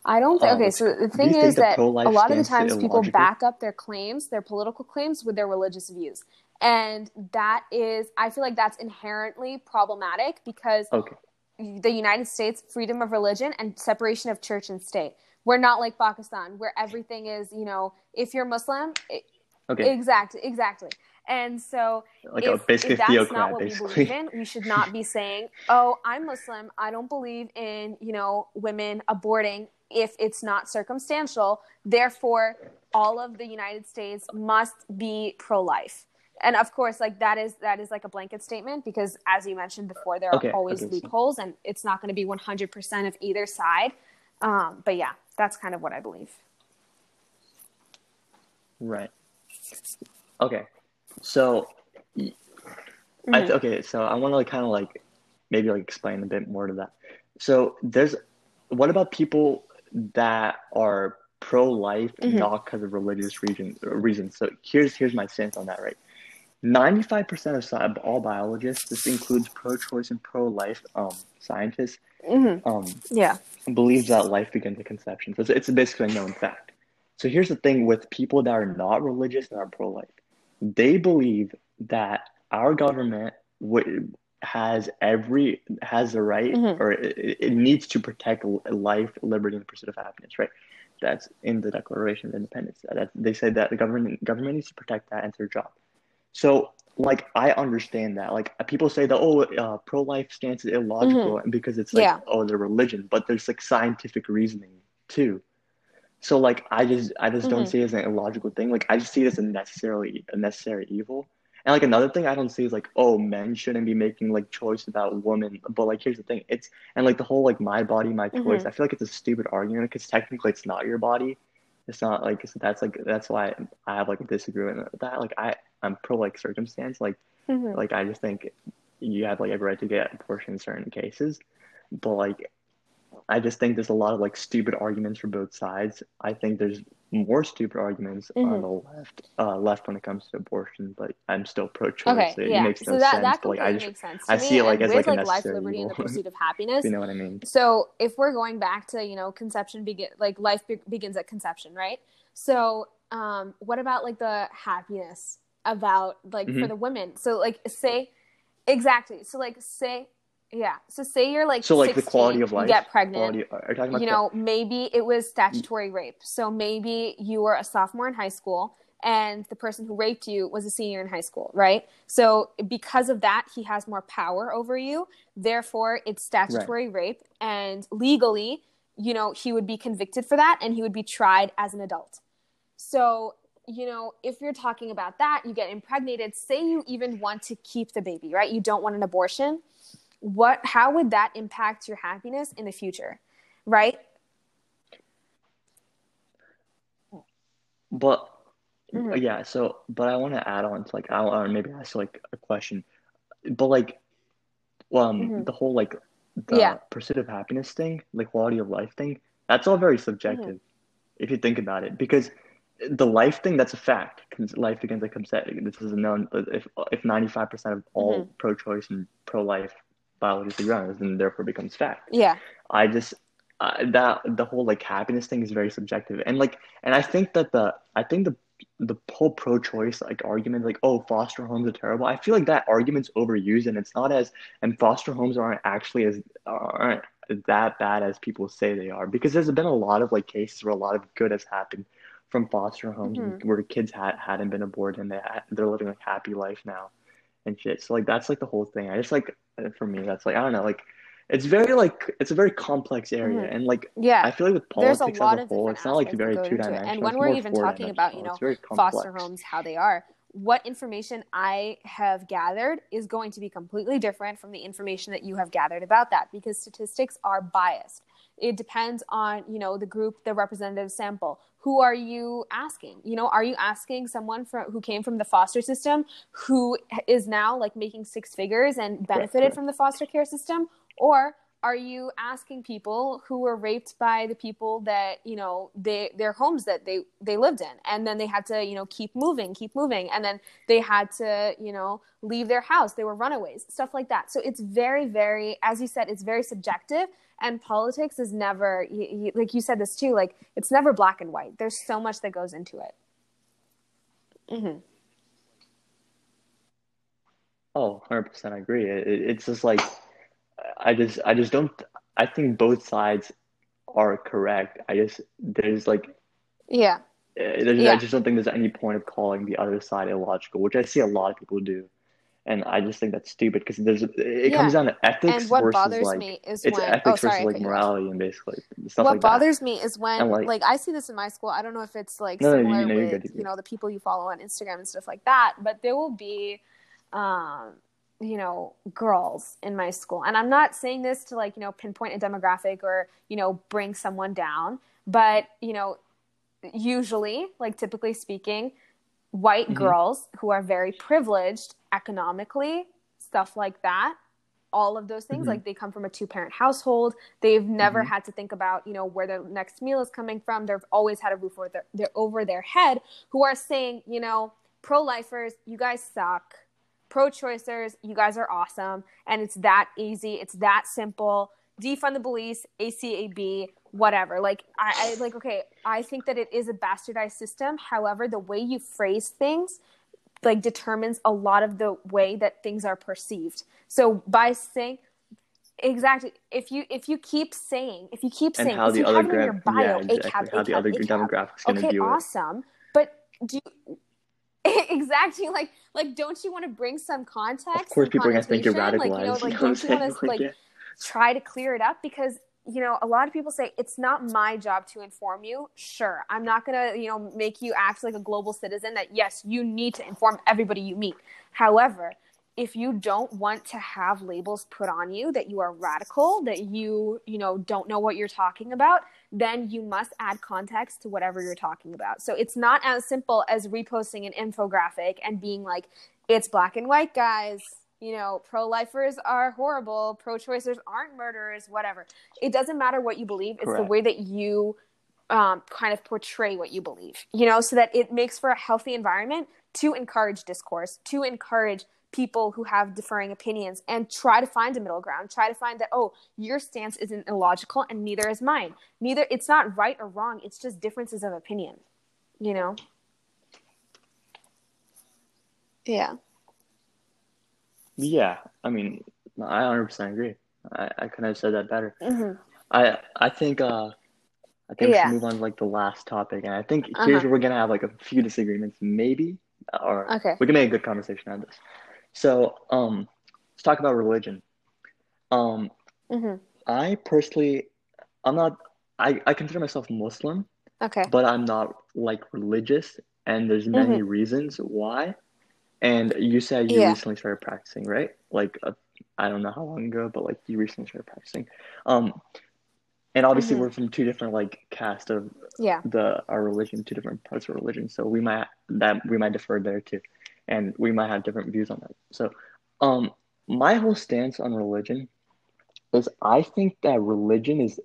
I don't. Th- Uh, okay, so the thing is that a lot of the times people back up their claims, their political claims, with their religious views, and that is, I feel like that's inherently problematic because okay the United States freedom of religion and separation of church and state. We're not like Pakistan where everything is, you know, if you're Muslim, it, okay exactly, exactly. And so like if, if that's theocrat not what basically. we believe in, we should not be saying, "Oh, I'm Muslim. I don't believe in you know women aborting if it's not circumstantial. Therefore, all of the United States must be pro-life." And of course, like that is that is like a blanket statement because, as you mentioned before, there are Okay, always okay, loopholes, and it's not going to be 100% of either side. Um, but yeah, that's kind of what I believe. Right. Okay. So, y- I okay. So I want to like kind of like maybe like explain a bit more to that. So there's what about people that are pro-life Mhm. not because of religious reasons? Reasons. So here's here's my stance on that. Right. Ninety-five percent of all biologists, this includes pro-choice and pro-life um, scientists, Mhm. um, Yeah. believes that life begins at conception. So it's, it's basically a known fact. So here's the thing with people that are not religious and are pro-life. They believe that our government w- has every has the right Mhm. or it, it needs to protect life, liberty, and the pursuit of happiness. Right? That's in the Declaration of Independence. That they say that the government government needs to protect that and their job. So like I understand that. Like people say that oh, uh, pro-life stance is illogical and because it's like Yeah. oh, their religion, but there's like scientific reasoning too. So like I just I just don't Mhm. see it as an illogical thing. Like I just see it as a necessarily a necessary evil. And like another thing I don't see is like oh men shouldn't be making like choice about women. But like here's the thing, it's and like the whole like my body my choice. Mhm. I feel like it's a stupid argument because technically it's not your body. It's not like so that's like that's why I have like a disagreement with that. Like I I'm pro like circumstance. Like Mhm. like I just think you have like every right to get abortion in certain cases, but like I just think there's a lot of like stupid arguments for both sides. I think there's more stupid arguments on Mhm. the left, uh, left when it comes to abortion. But I'm still pro-choice. Okay, it yeah. makes no So that sense. that but like I just, makes sense. To I me. see it like as like a like life, liberty, and the pursuit of happiness. you know what I mean? So if we're going back to you know conception begin like life be- begins at conception, right? So um, what about like the happiness about like for Mhm. the women? So like say exactly. So like say yeah. So say you're like So like the quality of you life, get pregnant. Are you talking about you know, maybe it was statutory mm. rape. So maybe you were a sophomore in high school and the person who raped you was a senior in high school, right? So because of that, he has more power over you. Therefore, it's statutory rape and legally, you know, he would be convicted for that and he would be tried as an adult. So, you know, if you're talking about that, you get impregnated, say you even want to keep the baby, right? You don't want an abortion. What how would that impact your happiness in the future? Right? But Mhm. yeah, so but I want to add on to like I or maybe ask like a question, but like um Mhm. the whole like the Yeah. pursuit of happiness thing, the quality of life thing, that's all very subjective Mm-hmm. if you think about it because the life thing that's a fact. 'cause Life begins at conception. This is a known. If if ninety five percent of all Mm-hmm. pro-choice and pro-life biologists agree and therefore becomes fact. Yeah. I just uh, that the whole like happiness thing is very subjective, and like, and I think that the I think the the whole pro-choice like argument, like oh foster homes are terrible. I feel like that argument's overused, and it's not as and foster homes aren't actually as aren't that bad as people say they are because there's been a lot of like cases where a lot of good has happened from foster homes Mhm. where the kids had hadn't been aborted and they they're living like happy life now and shit. So like that's like the whole thing. I just like for me that's like I don't know like it's very like it's a very complex area Mhm. and like Yeah. I feel like with politics a lot as a of whole, it's not like very two dimensional. And when it's we're even talking about, you know, foster homes, how they are, what information I have gathered is going to be completely different from the information that you have gathered about that because statistics are biased. It depends on, you know, the group, the representative sample. Who are you asking? You know, are you asking someone from who came from the foster system who is now like making six figures and benefited from the foster care system? Or are you asking people who were raped by the people that you know they their homes that they they lived in? And then they had to you know keep moving keep moving. And then they had to you know leave their house. They were runaways stuff like that. So it's very very as you said it's very subjective and politics is never y y like you said this too like it's never black and white there's so much that goes into it hmm Oh, 100% I agree. It, it- it's just like I just I just don't I think both sides are correct. I just there's like yeah eh, there's, I just don't think there's any point of calling the other side illogical, which I see a lot of people do. And I just think that's stupid because there's it comes down to ethics and what versus bothers like me is it's when oh ethics versus sorry i like cut you off. morality and basically stuff what like that. bothers me is when like like i see this in my school i don't know if it's like no, no, you similar know with you know the people you follow on instagram and stuff like that but there will be um you know girls in my school. And i'm not saying this to like you know pinpoint a demographic or you know bring someone down but you know usually like typically speaking white hmm girls who are very privileged economically stuff like that all of those things hmm like they come from a two parent household. They've never hmm had to think about you know where their next meal is coming from. They've always had a roof over their, their over their head who are saying you know pro lifers you guys suck. Pro choicers you guys are awesome. And it's that easy. It's that simple. Defund the police acab whatever. Like I, I like okay i think that it is a bastardized system. However the way you phrase things like determines a lot of the way that things are perceived. So by saying exactly if you if you keep saying if you keep And saying how the other it in your bio yeah, exactly. ACAB How the other ACAB demographic's gonna okay view it. awesome but do you, exactly like like don't you want to bring some context? Of course, people are gonna think you're connotation like you know radicalized. You like know don't you want to Like, like yeah. try to clear it up because you know a lot of people say it's not my job to inform you. Sure i'm not going to you know make you act like a global citizen that yes you need to inform everybody you meet. However if you don't want to have labels put on you that you are radical that you you know don't know what you're talking about then you must add context to whatever you're talking about. So it's not as simple as reposting an infographic and being like it's black and white guys you know, pro lifers are horrible, pro choicers aren't murderers, whatever. It doesn't matter what you believe, it's the way that you um, kind of portray what you believe, you know, so that it makes for a healthy environment to encourage discourse, to encourage people who have differing opinions and try to find a middle ground try to find that oh your stance isn't illogical and neither is mine. Neither it's not right or wrong it's just differences of opinion you know? Yeah Yeah, I mean, I 100% agree. I, I couldn't have said that better. hmm I I think uh I think we should move on to like the last topic, and I think uh-huh. here's where we're gonna have like a few disagreements, maybe, or okay we can make a good conversation out of this. So, um, let's talk about religion. Um, hmm I personally, I'm not. I I consider myself Muslim, okay but I'm not like religious, and there's many reasons why. And you said you yeah recently started practicing, right? Like, uh, I don't know how long ago, but like you recently started practicing. Um, and obviously hmm we're from two different like cast of yeah the our religion, two different parts of religion. So we might that we might differ there too, and we might have different views on that. So, um, my whole stance on religion is I think that religion is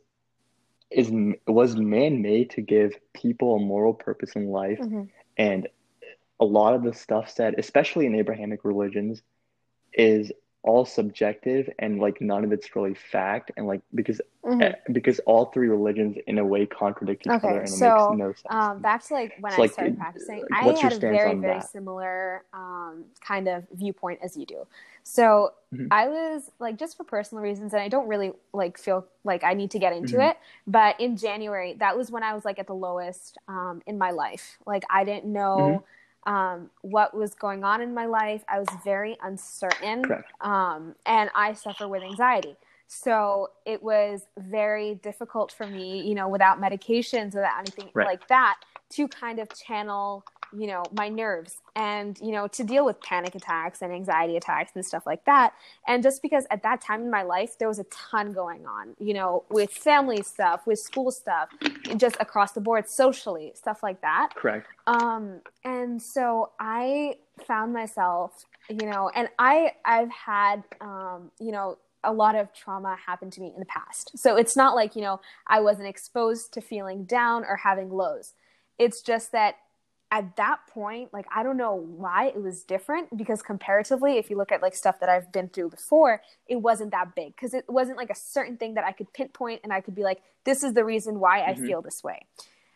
is was man made to give people a moral purpose in life, hmm and a lot of the stuff said, especially in Abrahamic religions, is all subjective and like none of it's really fact and like because Mhm. eh, because all three religions in a way contradict each Okay, other and so, it makes no sense. Um, back to like when So, I like, started practicing, I had a very, very that? similar um, kind of viewpoint as you do. So Mhm. I was like, just for personal reasons, and I don't really like feel like I need to get into Mhm. it. But in January, that was when I was like at the lowest um, in my life. Like I didn't know. Um, what was going on in my life? I was very uncertain, um, and I suffer with anxiety. So it was very difficult for me, you know, without medications, without anything Right. like that, to kind of channel, you know, my nerves and, you know, to deal with panic attacks and anxiety attacks and stuff like that. And just because at that time in my life, there was a ton going on, you know, with family stuff, with school stuff, just across the board, socially, stuff like that. Correct. Um, and so I found myself, you know, and I I've had um, you know, a lot of trauma happen to me in the past. So it's not like, you know, I wasn't exposed to feeling down or having lows. It's just that at that point, like I don't know why it was different because comparatively, if you look at like stuff that I've been through before, it wasn't that big because it wasn't like a certain thing that I could pinpoint and I could be like, this is the reason why I Mhm. feel this way.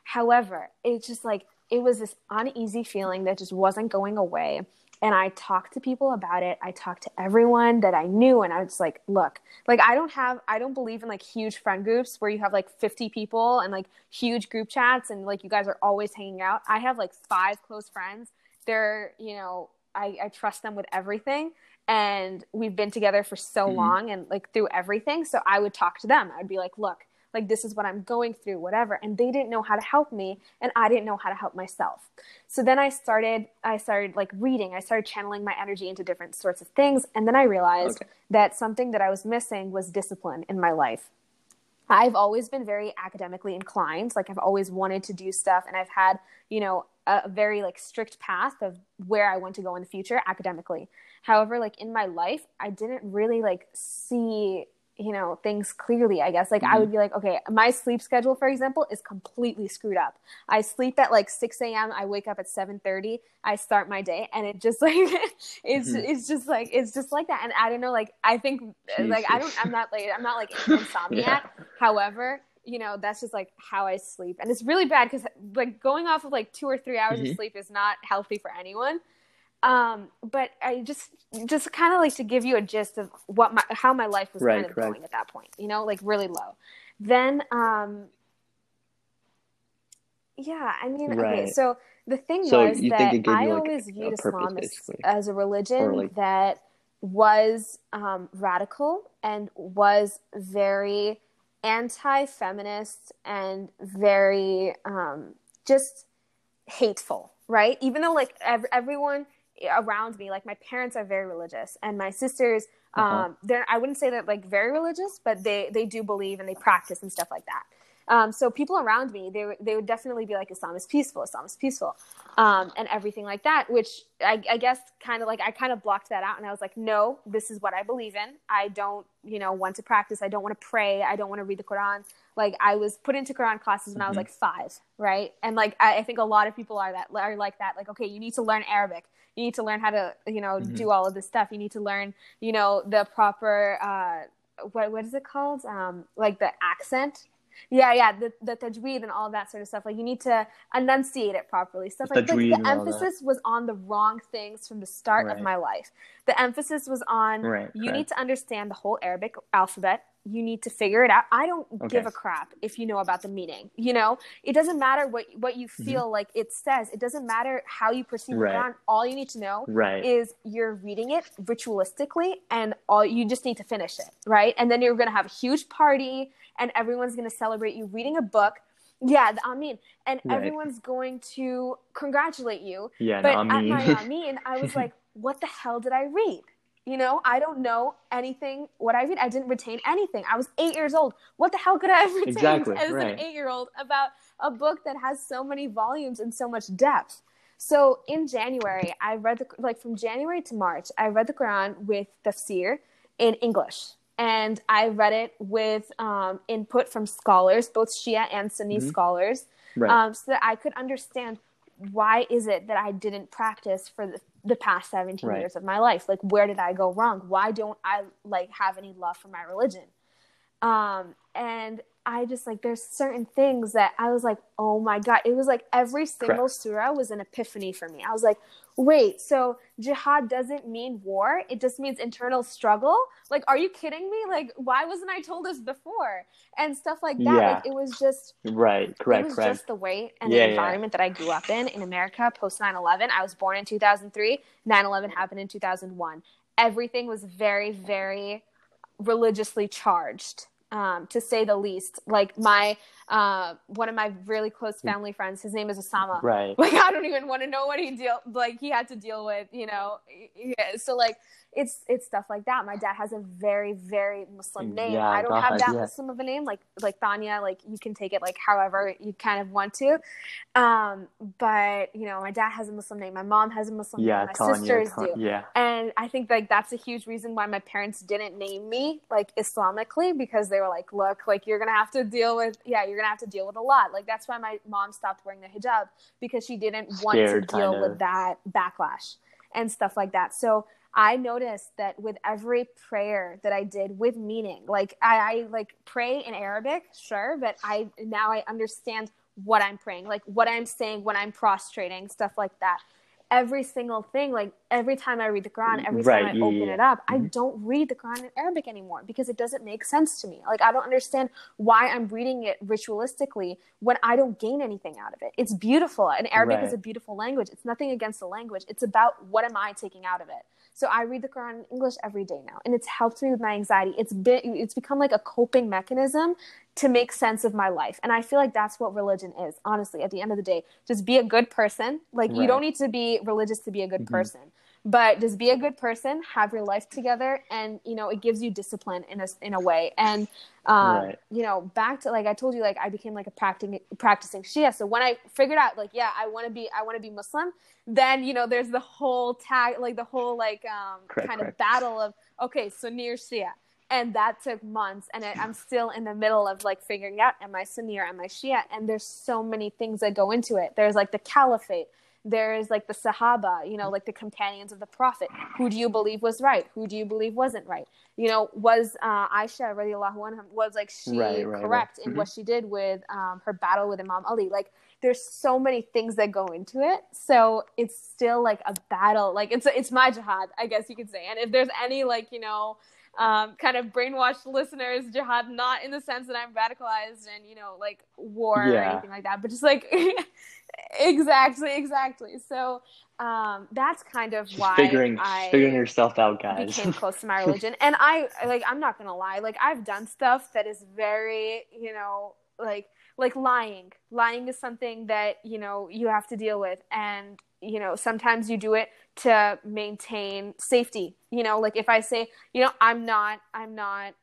However, it's just like it was this uneasy feeling that just wasn't going away. And I talked to people about it. I talked to everyone that I knew, and I was like, look, like I don't have, I don't believe in like huge friend groups where you have like 50 people and like huge group chats and like you guys are always hanging out. I have like five close friends. They're, you know, I, I trust them with everything. And we've been together for so Mhm. long and like through everything. So I would talk to them. I'd be like, look, like this is what I'm going through, whatever. And they didn't know how to help me, and I didn't know how to help myself. So then I started, I started like reading. I started channeling my energy into different sorts of things, and then I realized Okay. that something that I was missing was discipline in my life. I've always been very academically inclined. Like I've always wanted to do stuff, and I've had, you know, a very like strict path of where I want to go in the future academically. However, like in my life, I didn't really like see you know things clearly i guess like i Mhm. would be like okay my sleep schedule for example is completely screwed up i sleep at like 6 a.m i wake up at 7.30 i start my day and it just like it's Mhm. it's just like it's just like that and i don't know like i think like i don't i'm not like i'm not like insomniac Yeah. however you know that's just like how i sleep and it's really bad because like going off of like two or three hours Mhm. of sleep is not healthy for anyone um but i just just kind of like to give you a gist of what my how my life was Right, kind of going at that point you know like really low. Then um yeah i mean okay so the thing So was that it i like, always viewed islam as, as a religion like- that was um, radical and was very anti-feminist and very um, just hateful right? Even though like ev- everyone around me like my parents are very religious and my sisters Uh-huh. um they're i wouldn't say that like very religious but they they do believe and they practice and stuff like that um so people around me they, would- they would definitely be like islam is peaceful islam is peaceful um and everything like that which i, I guess kind of like i kind of blocked that out and i was like no this is what i believe in. I don't you know want to practice. I don't want to pray. I don't want to read the quran. Like i was put into quran classes when i was Mhm. like five right? And like I, I think a lot of people are that are like that. Like okay you need to learn arabic. You need to learn how to you know Mhm. do all of this stuff. You need to learn you know the proper uh what what is it called? Um like the accent yeah yeah the the tajweed and all that sort of stuff like you need to enunciate it properly stuff like, like the that. emphasis was on the wrong things from the start of my life the emphasis was on Right, you correct. need to understand the whole arabic alphabet you need to figure it out i don't give a crap if you know about the meaning you know it doesn't matter what what you feel like it says it doesn't matter how you perceive Mm-hmm. Right. the Quran. all you need to know Right. is you're reading it ritualistically and all you just need to finish it right and then you're going to have a huge party and everyone's going to celebrate you reading a book. Yeah the amin and Right. everyone's going to congratulate you. Yeah, but no, I at mean, my amin i was like what the hell did i read? You know i don't know anything what i read. I didn't retain anything. I was eight years old. What the hell could i have retained Exactly, as right. an eight year old about a book that has so many volumes and so much depth? So in January, I read the like from January to March, I read the Quran with tafsir in English, and I read it with um, input from scholars, both Shia and Sunni Mhm. scholars, right. um, so that I could understand why is it that I didn't practice for the the past 17 Right. years of my life like where did i go wrong why don't i like have any love for my religion um and i just like there's certain things that i was like oh my god it was like every single Correct. surah was an epiphany for me i was like wait so jihad doesn't mean war it just means internal struggle like are you kidding me like why wasn't i told this before and stuff like that Yeah. like it was just Right. Correct. It was Correct. just the way and Yeah, the yeah. environment that I grew up in in America post 9 11. I was born in 2003. 9 11 happened in 2001. Everything was very, very religiously charged, um, to say the least. Like, my, uh, one of my really close family friends, his name is Osama. Right. Like, I don't even want to know what he deal like he had to deal with, you know. Yeah, so like it's it's stuff like that. My dad has a very very Muslim name. Yeah, I don't have that yeah. Muslim of a name like like Tanya. Like you can take it like however you kind of want to. Um, but you know, my dad has a Muslim name. My mom has a Muslim Yeah. name. My Tanya. sisters Con- do. yeah. And I think like that's a huge reason why my parents didn't name me like Islamically because they were like, look, like you're gonna have to deal with yeah, you're gonna have to deal with a lot. Like that's why my mom stopped wearing the hijab because she didn't want to deal with that backlash and stuff like that. So I noticed that with every prayer that I did with meaning, like I, I like pray in Arabic, sure, but I now I understand what I'm praying, like what I'm saying when I'm prostrating, stuff like that. Every single thing, like every time I read the Quran, every Right, time I yeah, open yeah. it up, I Mhm. don't read the Quran in Arabic anymore because it doesn't make sense to me. Like I don't understand why I'm reading it ritualistically when I don't gain anything out of it. It's beautiful, and Arabic is a beautiful language. It's nothing against the language. It's about what am I taking out of it. So I read the Quran in English every day now, and it's helped me with my anxiety. It's been it's become like a coping mechanism to make sense of my life, and I feel like that's what religion is. Honestly, at the end of the day, just be a good person. Like you don't need to be religious to be a good Mhm. person, but just be a good person, have your life together, and you know it gives you discipline in a in a way. And um, Right. you know, back to like I told you, like I became like a practicing practicing Shia. So when I figured out, like, yeah, I want to be, I want to be Muslim. Then you know, there's the whole tag, like the whole like um, Correct, kind of battle of okay, Sunni or Shia, and that took months. And I, I'm still in the middle of like figuring out, am I Sunni or am I Shia? And there's so many things that go into it. There's like the caliphate. There's like the Sahaba, you know, like the companions of the Prophet. Who do you believe was right? Who do you believe wasn't right? You know, was uh, Aisha radiallahu anha, was like she Right, right, correct right. in what she did with um, her battle with Imam Ali? Like, there's so many things that go into it. So it's still like a battle. Like it's it's my jihad, I guess you could say. And if there's any like you know um, kind of brainwashed listeners, jihad, not in the sense that I'm radicalized and you know like war or anything like that, but just like exactly, exactly. So um, that's kind of Just why figuring I figuring yourself out, guys. became close to my religion. And I like I'm not gonna lie, like I've done stuff that is very, you know, like like lying. Lying is something that, you know, you have to deal with and you know, sometimes you do it to maintain safety. You know, like if I say, you know, I'm not I'm not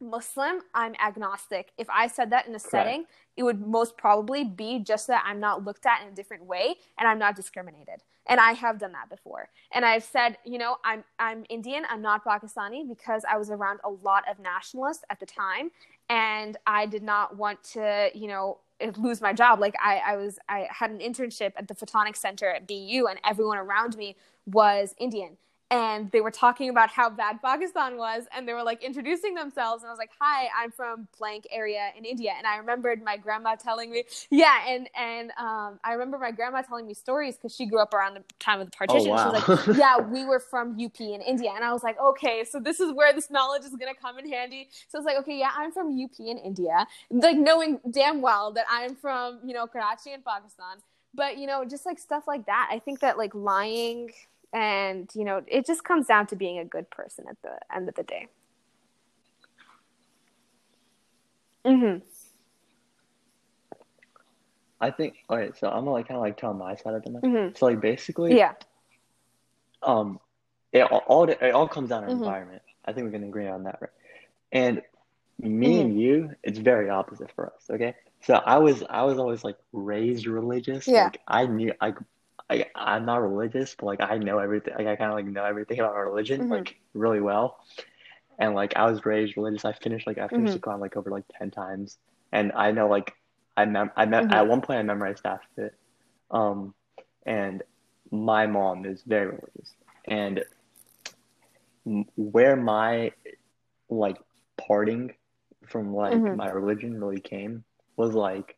Muslim, I'm agnostic. If I said that in a setting, it would most probably be just that I'm not looked at in a different way and I'm not discriminated. And I have done that before. And I've said, you know, I'm I'm Indian, I'm not Pakistani because I was around a lot of nationalists at the time and I did not want to, you know, lose my job. Like I, I was I had an internship at the Photonics Center at BU and everyone around me was Indian and they were talking about how bad Pakistan was, and they were like introducing themselves, and I was like, "Hi, I'm from blank area in India," and I remembered my grandma telling me, "Yeah," and and um, I remember my grandma telling me stories because she grew up around the time of the partition. Oh, wow. She was like, "Yeah, we were from UP in India," and I was like, "Okay, so this is where this knowledge is gonna come in handy." So it's like, "Okay, yeah, I'm from UP in India," like knowing damn well that I'm from you know Karachi in Pakistan but you know just like stuff like that i think that like lying and you know it just comes down to being a good person at the end of the day mm-hmm. I think. All right, so I'm gonna like kind of like tell my side of the matter. Mm-hmm. So like basically, yeah um, it all, all it all comes down to Mhm. environment. I think we can agree on that, right? And me and you, it's very opposite for us. Okay, so I was I was always like raised religious. Yeah. Like I knew I. I, I'm not religious, but like I know everything. Like I kind of like know everything about religion, Mhm. like really well. And like I was raised religious. I finished like I finished Mhm. the Quran like over like ten times, and I know like I mem I mem Mhm. at one point I memorized half of it. Um, and my mom is very religious, and where my like parting from like mm-hmm. my religion really came was like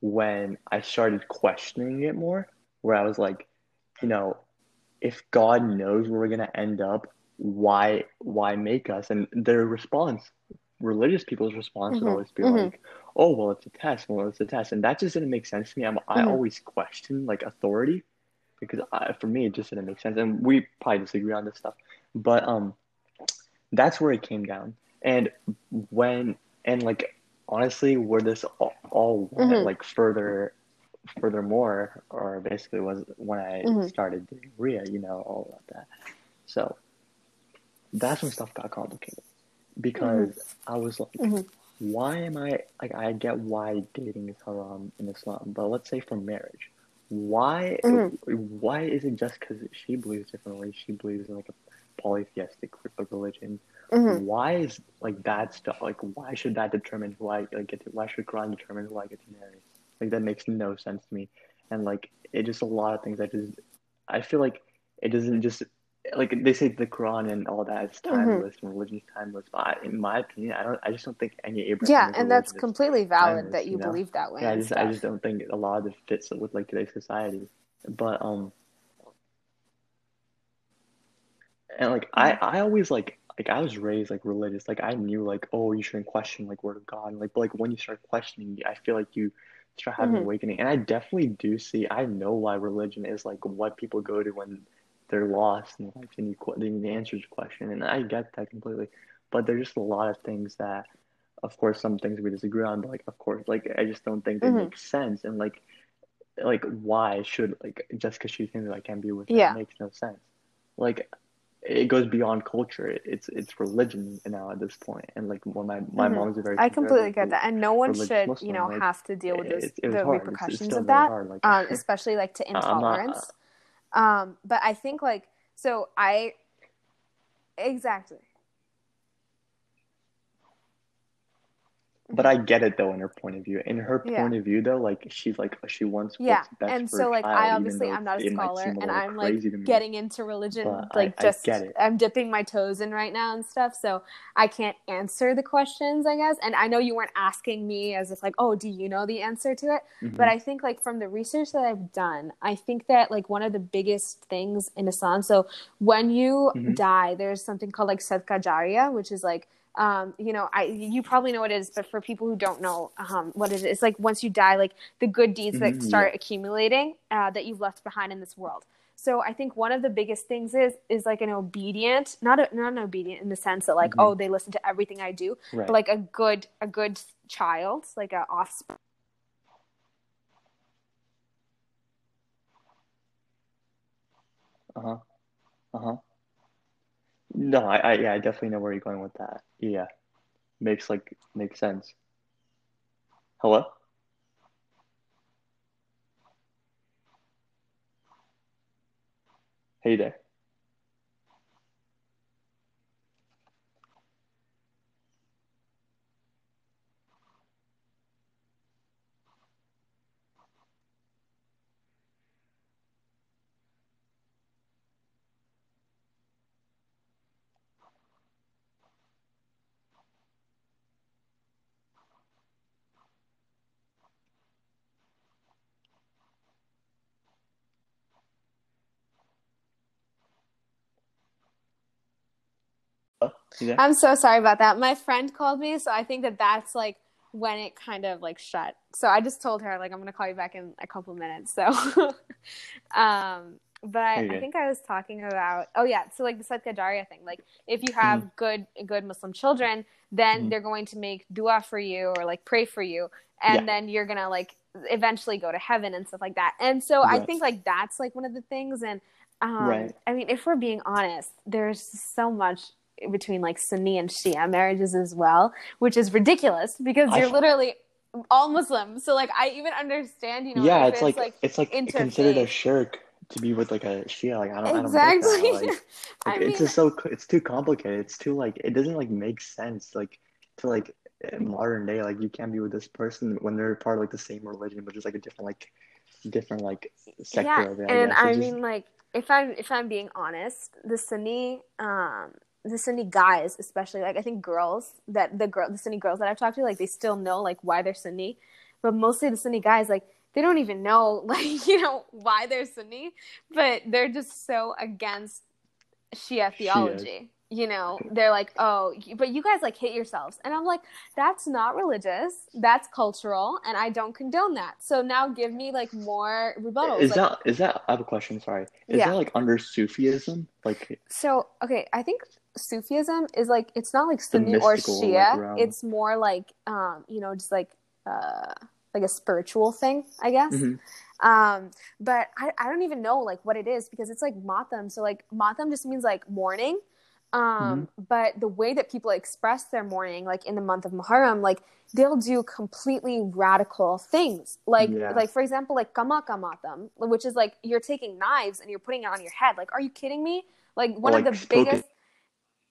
when I started questioning it more, where I was like, you know, if God knows where we're gonna end up, why why make us? And their response, religious people's response mm-hmm. would always be mm-hmm. like, oh well, it's a test. Well, it's a test, and that just didn't make sense to me. I'm, I mm-hmm. always question like authority because I, for me it just didn't make sense, and we probably disagree on this stuff. But um, that's where it came down. And when and like honestly, where this all, all went mm-hmm. like further, furthermore, or basically was when I mm-hmm. started doing Ria, you know, all about that. So that's when stuff got complicated because mm-hmm. I was like, mm-hmm. why am I like I get why dating is haram in Islam, but let's say for marriage, why mm-hmm. why is it just because she believes differently? She believes in like a polytheistic religion. Mm-hmm. Why is like that stuff? Like, why should that determine who I like get? To, why should Quran determine who I get to marry? Like, that makes no sense to me. And like, it just a lot of things. I just, I feel like it doesn't just like they say the Quran and all that is mm-hmm. timeless mm-hmm. and religion is timeless. But I, in my opinion, I don't. I just don't think any Abraham. Yeah, and that's completely valid that you, you know? believe that way. Yeah, I just, I just don't think a lot of it fits with like today's society. But um, and like I, mm-hmm. I always like like I was raised like religious. Like I knew like oh you shouldn't question like word of God. And, like but like when you start questioning, I feel like you start having mm-hmm. awakening. And I definitely do see. I know why religion is like what people go to when they're lost and like they need, they need the answers to question. And I get that completely. But there's just a lot of things that, of course, some things we disagree on. But like of course, like I just don't think they mm-hmm. make sense. And like like why should like just because she thinks I can't be with her yeah. makes no sense. Like it goes beyond culture. It's it's religion now at this point, and like well, my my mm-hmm. mom's a very. I completely get that, and no one should Muslim, you know like, have to deal with those, the hard. repercussions it's, it's of that, like, um, especially like to intolerance. Not, um, but I think like so I exactly But I get it though in her point of view. In her point yeah. of view though, like she's like she wants yeah, and so like child, I obviously I'm not a scholar, and I'm like getting into religion, but like I, just I I'm dipping my toes in right now and stuff. So I can't answer the questions, I guess. And I know you weren't asking me as if like, oh, do you know the answer to it? Mm-hmm. But I think like from the research that I've done, I think that like one of the biggest things in Islam. So when you mm-hmm. die, there's something called like sadqa jariyah, which is like um, you know, I you probably know what it is, but for people who don't know um, what it is, it's like once you die, like the good deeds mm-hmm, that start accumulating uh, that you've left behind in this world. So I think one of the biggest things is is like an obedient, not a, not an obedient in the sense that like mm-hmm. oh they listen to everything I do, right. but like a good a good child, like a offspring. Uh huh. Uh huh. No, I, I yeah, I definitely know where you're going with that. Yeah, makes like makes sense. Hello? Hey there. I'm so sorry about that. My friend called me, so I think that that's like when it kind of like shut. So I just told her like I'm gonna call you back in a couple minutes. So, um, but I, I, think I was talking about oh yeah, so like the Sadqa Jariyah thing. Like if you have mm-hmm. good good Muslim children, then mm-hmm. they're going to make dua for you or like pray for you, and yeah. then you're gonna like eventually go to heaven and stuff like that. And so right. I think like that's like one of the things and. Um, right. I mean, if we're being honest, there's so much between like Sunni and Shia marriages as well, which is ridiculous because you're literally all Muslim. So like I even understand, you know, yeah, it's, it's, like, like it's like interfaith. considered a shirk to be with like a Shia. Like I don't exactly. I don't like, like, I it's mean, just so it's too complicated. It's too like it doesn't like make sense. Like to like modern day, like you can't be with this person when they're part of like the same religion, but just like a different like different like sector yeah, of it. I and guess. I It's just- mean, like, if I'm if I'm being honest, the Sunni, um, the Sunni guys, especially, like, I think girls that the girl, the Sunni girls that I've talked to, like, they still know like why they're Sunni, but mostly the Sunni guys, like, they don't even know, like, you know, why they're Sunni, but they're just so against Shia theology. You know, they're like, oh, but you guys like hate yourselves. And I'm like, that's not religious. That's cultural. And I don't condone that. So now give me like more rebuttals. is like, that is that? I have a question. Sorry, is Yeah. that like under Sufism? Like So okay, I think Sufism is like it's not like Sunni or mystical, like, Shia. it's more like um, you know, just like uh like a spiritual thing, I guess. Mhm. Um, but I, I don't even know like what it is because it's like Matam. So like Matam just means like mourning. Um, but the way that people express their mourning, like in the month of Muharram, like they'll do completely radical things. Like Yeah. like for example, like kama kamatam, which is like you're taking knives and you're putting it on your head. Like, are you kidding me? Like one like of the smoking. biggest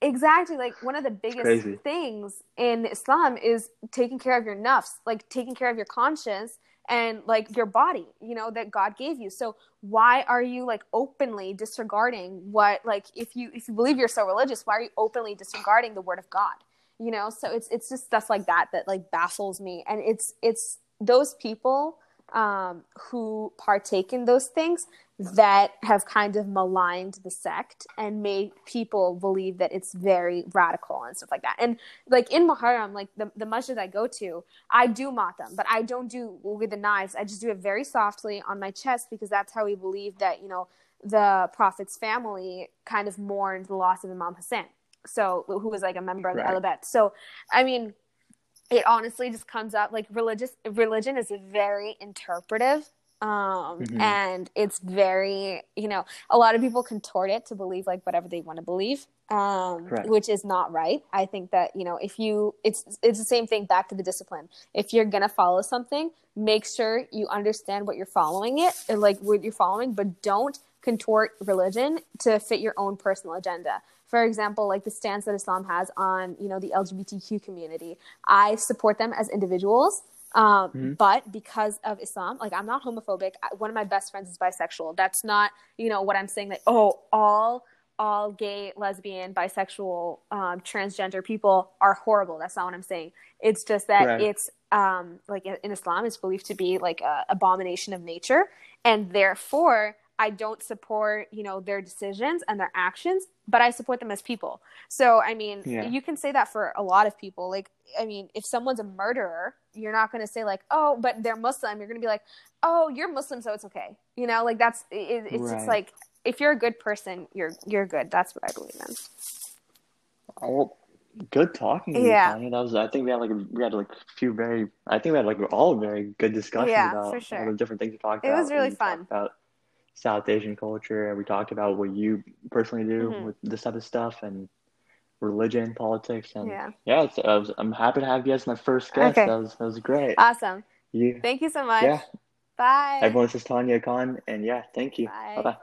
exactly like one of the biggest things in islam is taking care of your nafs like taking care of your conscience and like your body you know that god gave you. So why are you like openly disregarding what like if you if you believe you're so religious why are you openly disregarding the word of god you know? So it's it's just stuff like that that like baffles me. And it's it's those people um, who partake in those things that have kind of maligned the sect and made people believe that it's very radical and stuff like that. And like in Muharram, like the, the masjid I go to, I do matam, but I don't do with the knives. I just do it very softly on my chest because that's how we believe that, you know, the Prophet's family kind of mourned the loss of Imam Hussein. So who was like a member of the Right. Ahl Bayt. So I mean, it honestly just comes up like religious religion is very interpretive um Mhm. and it's very you know a lot of people contort it to believe like whatever they want to believe um Correct. which is not right i think that you know if you it's it's the same thing back to the discipline if you're gonna follow something make sure you understand what you're following it and, like what you're following but don't contort religion to fit your own personal agenda. For example like the stance that islam has on you know the lgbtq community. I support them as individuals um, Mhm. but because of islam like i'm not homophobic. One of my best friends is bisexual. That's not you know what i'm saying that oh all all gay lesbian bisexual um, transgender people are horrible. That's not what i'm saying. It's just that Right. it's um, like in in islam it's believed to be like an abomination of nature. And therefore i don't support you know their decisions and their actions but i support them as people so i mean Yeah. you can say that for a lot of people like i mean if someone's a murderer you're not going to say like oh but they're muslim you're going to be like oh you're muslim so it's okay you know like that's it, it's Right. just like if you're a good person you're you're good that's what i believe in Oh, good talking to you, Yeah. Tanya. That was. I think we had like a, we had like a few very. I think we had like all very good discussions Yeah, about for all sure. the different things we talked It about. was really fun. About South Asian culture, and we talked about what you personally do Mhm. with this type of stuff and religion, politics, and yeah yeah. I was, I'm happy to have you as my first guest. Okay. That was that was great. awesome you, thank you so much yeah. bye Everyone, this is Tanya Khan, and yeah, thank you. Bye bye.